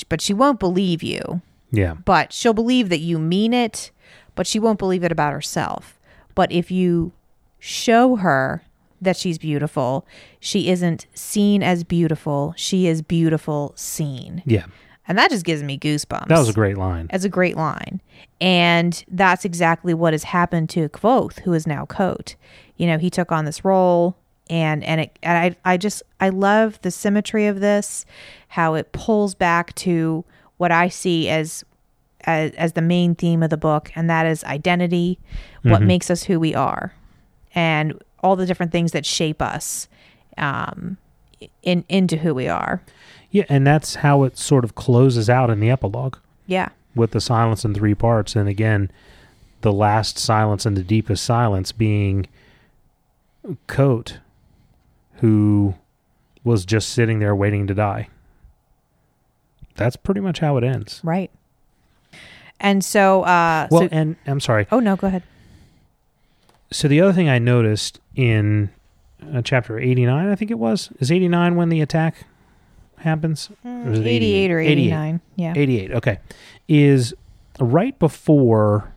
but she won't believe you. yeah, But she'll believe that you mean it, but she won't believe it about herself. But if you show her that she's beautiful, she isn't seen as beautiful, she is beautiful seen. yeah. And that just gives me goosebumps. That was a great line. That's a great line. And that's exactly what has happened to Kvothe, who is now Kote. You know, he took on this role and and it and I I just I love the symmetry of this, how it pulls back to what I see as as, as the main theme of the book, and that is identity, what makes us who we are, and all the different things that shape us um, in into who we are. Yeah, and that's how it sort of closes out in the epilogue Yeah. with the silence in three parts. And again, the last silence and the deepest silence being Kote, who was just sitting there waiting to die. That's pretty much how it ends. Right. And so, uh, Well, so, and I'm sorry. oh no, go ahead. So the other thing I noticed in uh, chapter 89, I think it was, is 89 when the attack happens? Or is it 88 or 89. Yeah. 88, okay. Is right before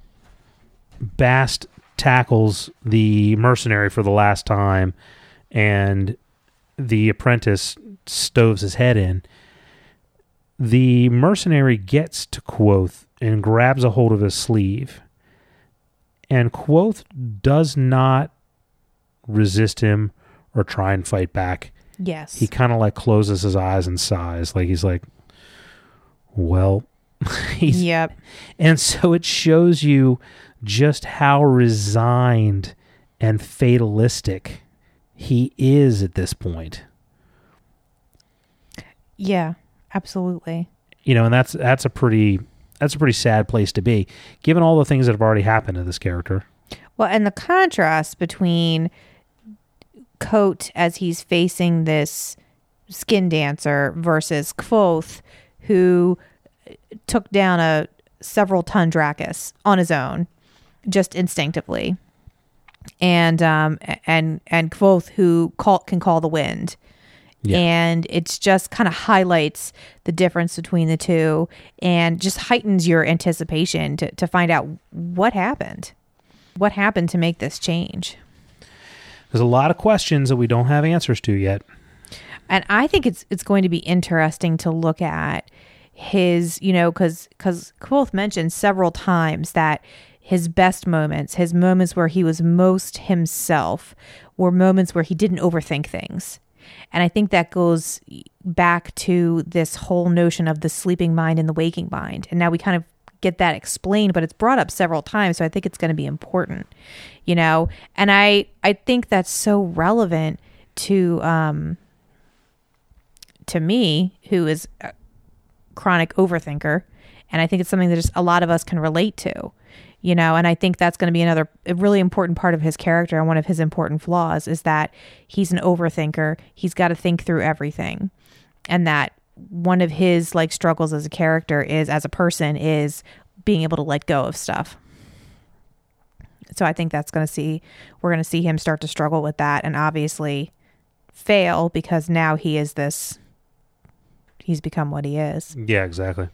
Bast tackles the mercenary for the last time and the apprentice stoves his head in. The mercenary gets to Kvothe and grabs a hold of his sleeve. And Kvothe does not resist him or try and fight back Yes. he kind of like closes his eyes and sighs like he's like well he's yep. and so it shows you just how resigned and fatalistic he is at this point Yeah. Absolutely. you know and that's that's a pretty that's a pretty sad place to be given all the things that have already happened to this character Well, and the contrast between Kote as he's facing this skin dancer versus Kvothe, who took down a several ton Draccus on his own, just instinctively, and um and and Kvothe who call, can call the wind. Yeah. And it's just kind of highlights the difference between the two and just heightens your anticipation to, to find out what happened. What happened to make this change? there's a lot of questions that we don't have answers to yet and I think it's it's going to be interesting to look at his, you know, because because Kvothe mentioned several times that his best moments, his moments where he was most himself, were moments where he didn't overthink things, and I think that goes back to this whole notion of the sleeping mind and the waking mind, and now we kind of get that explained but it's brought up several times so i think it's going to be important you know? And i i think that's so relevant to um to me, who is a chronic overthinker, and I think it's something that just a lot of us can relate to, you know. And I think that's going to be another really important part of his character and one of his important flaws is that he's an overthinker. He's got to think through everything, and that one of his like struggles as a character is as a person is being able to let go of stuff. So I think that's going to see we're going to see him start to struggle with that, and obviously fail because now he is this he's become what he is. yeah exactly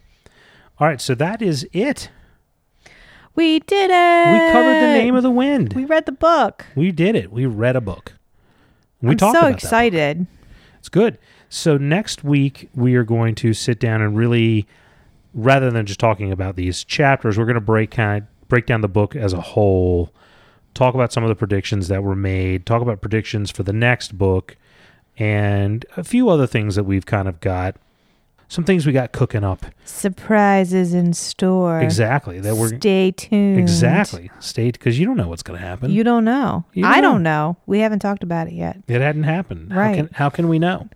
all right so that is it We did it. we covered the name of the wind We read the book. We did it. We read a book. We I'm talked so excited. It's good. So next week we are going to sit down and really, rather than just talking about these chapters, we're going to break kind of break down the book as a whole talk about some of the predictions that were made, talk about predictions for the next book, and a few other things that we've kind of got. Some things we got cooking up. Surprises in store. Exactly. That we're Stay tuned. exactly stay because you don't know what's going to happen. You don't know. You I don't don't know. We haven't talked about it yet. It hadn't happened. How Right. can, how can we know?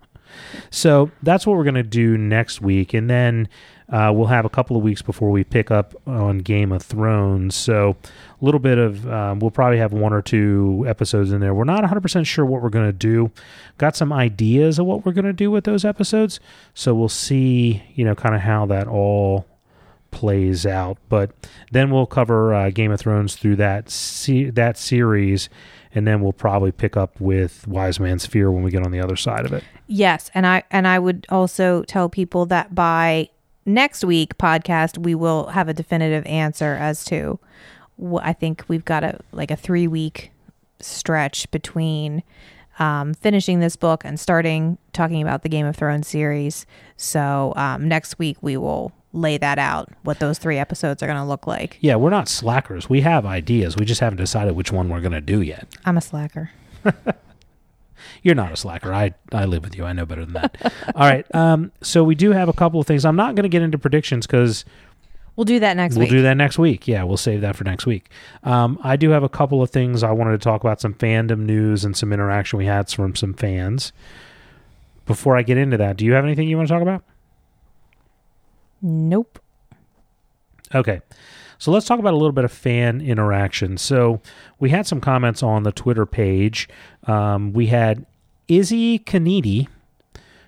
So that's what we're going to do next week. And then uh, we'll have a couple of weeks before we pick up on Game of Thrones. So a little bit of, um, we'll probably have one or two episodes in there. We're not 100% sure what we're going to do. Got some ideas of what we're going to do with those episodes. So we'll see, you know, kind of how that all plays out. But then we'll cover uh, Game of Thrones through that se- that series, and then we'll probably pick up with Wise Man's Fear when we get on the other side of it. Yes, and I and I would also tell people that by next week podcast we will have a definitive answer as to what I think we've got a like a 3 week stretch between um, finishing this book and starting talking about the Game of Thrones series. So um, next week we will lay that out what those three episodes are going to look like. Yeah, we're not slackers. We have ideas. We just haven't decided which one we're going to do yet. I'm a slacker. You're not a slacker. I I live with you. I know better than that. All right. Um. So we do have a couple of things. I'm not going to get into predictions because We'll do that next we'll week. do that next week. Yeah, we'll save that for next week. Um, I do have a couple of things I wanted to talk about, some fandom news and some interaction we had from some fans. Before I get into that, do you have anything you want to talk about? Nope. Okay. So let's talk about a little bit of fan interaction. So we had some comments on the Twitter page. Um, we had Izzy Canidi,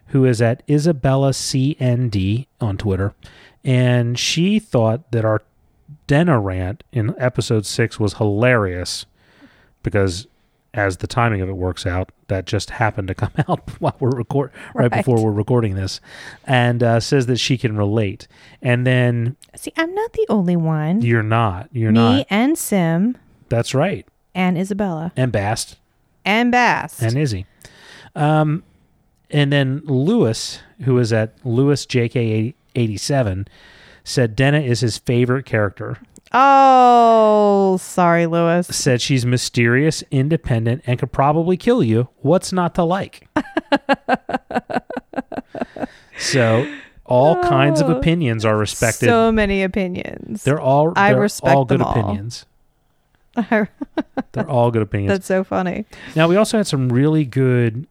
who is at Isabella CND on Twitter, and she thought that our Denna rant in episode six was hilarious because, as the timing of it works out, that just happened to come out while we're record right, Right. before we're recording this, and uh, says that she can relate. And then See, I'm not the only one. you're not. You're not. Me not. and Sim That's right. and Isabella And Bast and Bast. and Izzy. Um, and then Lewis, who is at Lewis JK eighty seven, said Denna is his favorite character. oh, sorry, Lewis. Said she's mysterious, independent, and could probably kill you. What's not to like? so, all kinds of Oh, opinions are respected. So many opinions. they're all I they're respect all good all. opinions. They're all good opinions. That's so funny. Now we also had some really good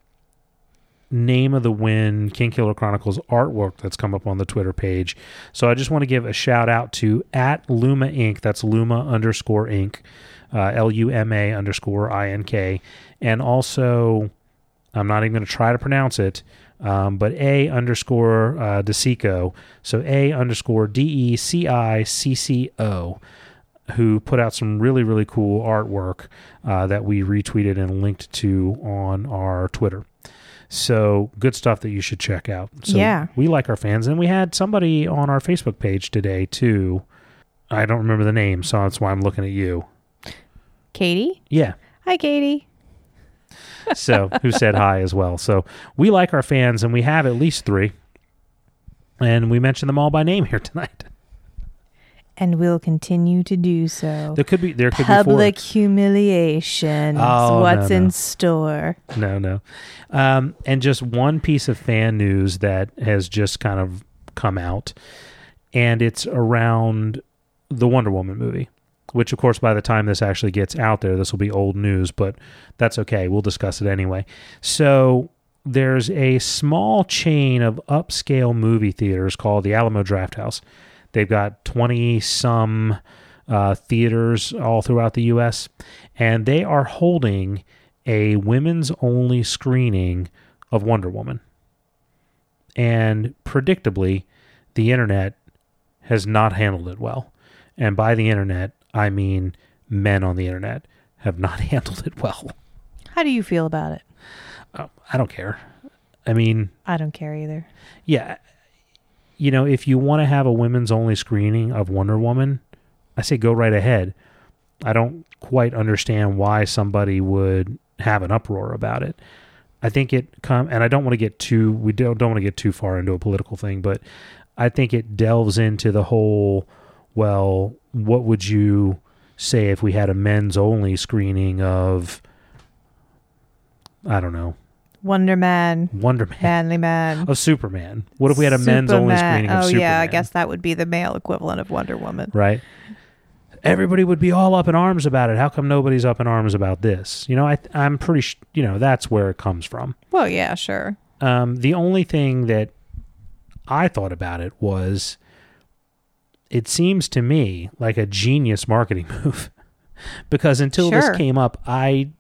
name of the win King Killer Chronicles artwork that's come up on the Twitter page. So I just want to give a shout out to at Luma Ink. That's Luma underscore Ink. Uh, L U M A underscore I N K. And also, I'm not even going to try to pronounce it, um, but A underscore uh, DeCicco. So A underscore D E C I C C O who put out some really really cool artwork uh, that we retweeted and linked to on our Twitter. So good stuff that you should check out. So Yeah. we like our fans, and we had somebody on our Facebook page today too. I don't remember the name, so that's why I'm looking at you. Katie? Yeah. Hi, Katie. So who said hi as well. So we like our fans, and we have at least three, and we mentioned them all by name here tonight. And we'll continue to do so. There could be there could Public be humiliation. Oh, What's no, in store? No, no. Um, and just one piece of fan news that has just kind of come out, and it's around the Wonder Woman movie. Which, of course, by the time this actually gets out there, this will be old news, but that's okay. We'll discuss it anyway. So, there's a small chain of upscale movie theaters called the Alamo drafthouse They've got 20 some uh, theaters all throughout the U.S., and they are holding a women's only screening of Wonder Woman. And predictably, the internet has not handled it well. And by the internet, I mean men on the internet have not handled it well. How do you feel about it? Uh, I don't care. I mean, I don't care either. yeah, you know, if you want to have a women's only screening of Wonder Woman, I say go right ahead. I don't quite understand why somebody would have an uproar about it. I think it come and I don't want to get too we don't don't want to get too far into a political thing, but I think it delves into the whole well, what would you say if we had a men's only screening of I don't know Wonder Man, Wonder Man Manly Man. of Superman. What if we had a men's only screening of Superman? Oh Superman? yeah, I guess that would be the male equivalent of Wonder Woman. right. Everybody would be all up in arms about it. How come nobody's up in arms about this? You know, I I'm pretty sh- you know that's where it comes from. Well, yeah, sure. Um, the only thing that I thought about it was it seems to me like a genius marketing move because until Sure. this came up, I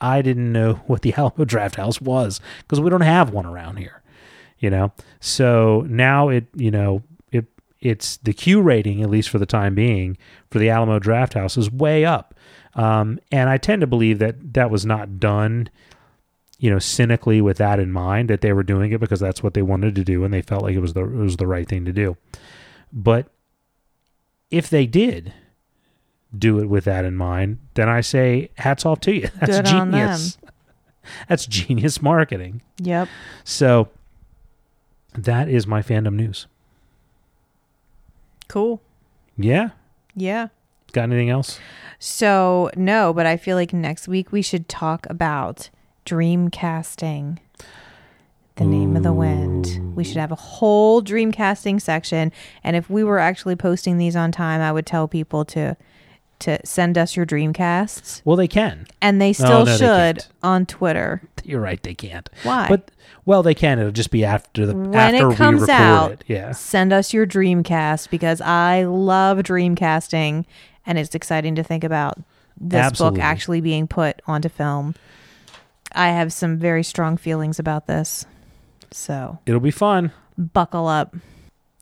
I didn't know what the Alamo Drafthouse was because we don't have one around here, you know. So now it you know it it's the Q rating at least for the time being for the Alamo Drafthouse is way up, um, and I tend to believe that that was not done you know, cynically with that in mind that they were doing it because that's what they wanted to do and they felt like it was the it was the right thing to do. But if they did do it with that in mind, then I say hats off to you. That's Good genius. That's genius marketing. Yep. So that is my fandom news. Cool. Yeah. Yeah. Got anything else? So no, but I feel like next week we should talk about dreamcasting. The name of the wind. We should have a whole dreamcasting section, and if we were actually posting these on time, I would tell people to to send us your dreamcasts, Well, they can. and they oh, still no, they should can't. on Twitter. You're right. They can't. Why? But well, they can. It'll just be after the when after it comes we record out, it. Yeah. send us your dreamcast because I love dreamcasting, and it's exciting to think about this Absolutely. book actually being put onto film. I have some very strong feelings about this, so It'll be fun. buckle up.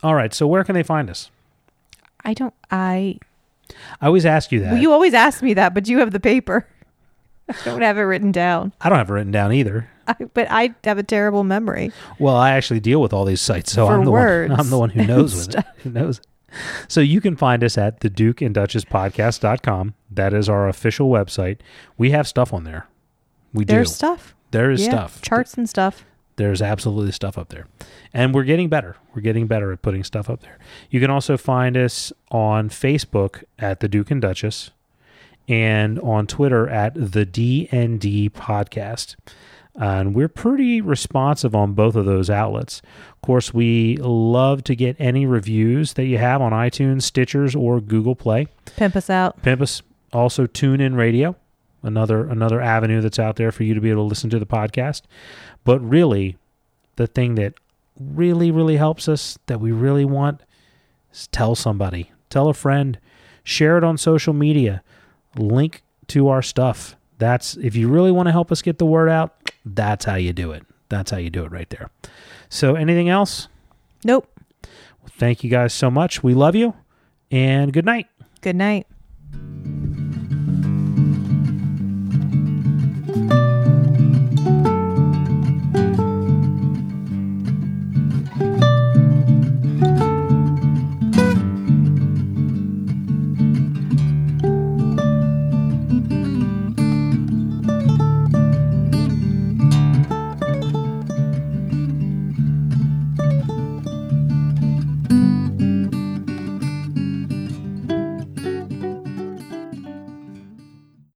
All right. So where can they find us? I don't. I. I always ask you that. Well, you always ask me that, but you have the paper. I don't have it written down. I don't have it written down either. I, but I have a terrible memory. Well, I actually deal with all these sites, so For I'm the one. I'm the one who knows with it. Who knows? So you can find us at the Duke and Duchess podcast.com. That is our official website. We have stuff on there. We There's do. There's stuff. There is yeah, stuff. charts and stuff. There's absolutely stuff up there. And we're getting better. We're getting better at putting stuff up there. You can also find us on Facebook at the Duke and Duchess and on Twitter at the DND podcast. And we're pretty responsive on both of those outlets. Of course, we love to get any reviews that you have on iTunes, Stitchers, or Google Play. Pimp us out. Pimp us. Also, TuneIn radio, another another avenue that's out there for you to be able to listen to the podcast. But really, the thing that really really helps us that we really want is tell somebody, tell a friend, share it on social media, link to our stuff. That's if you really want to help us get the word out. That's how you do it. That's how you do it right there. So, anything else? Nope. Thank you guys so much. We love you, and good night. Good night.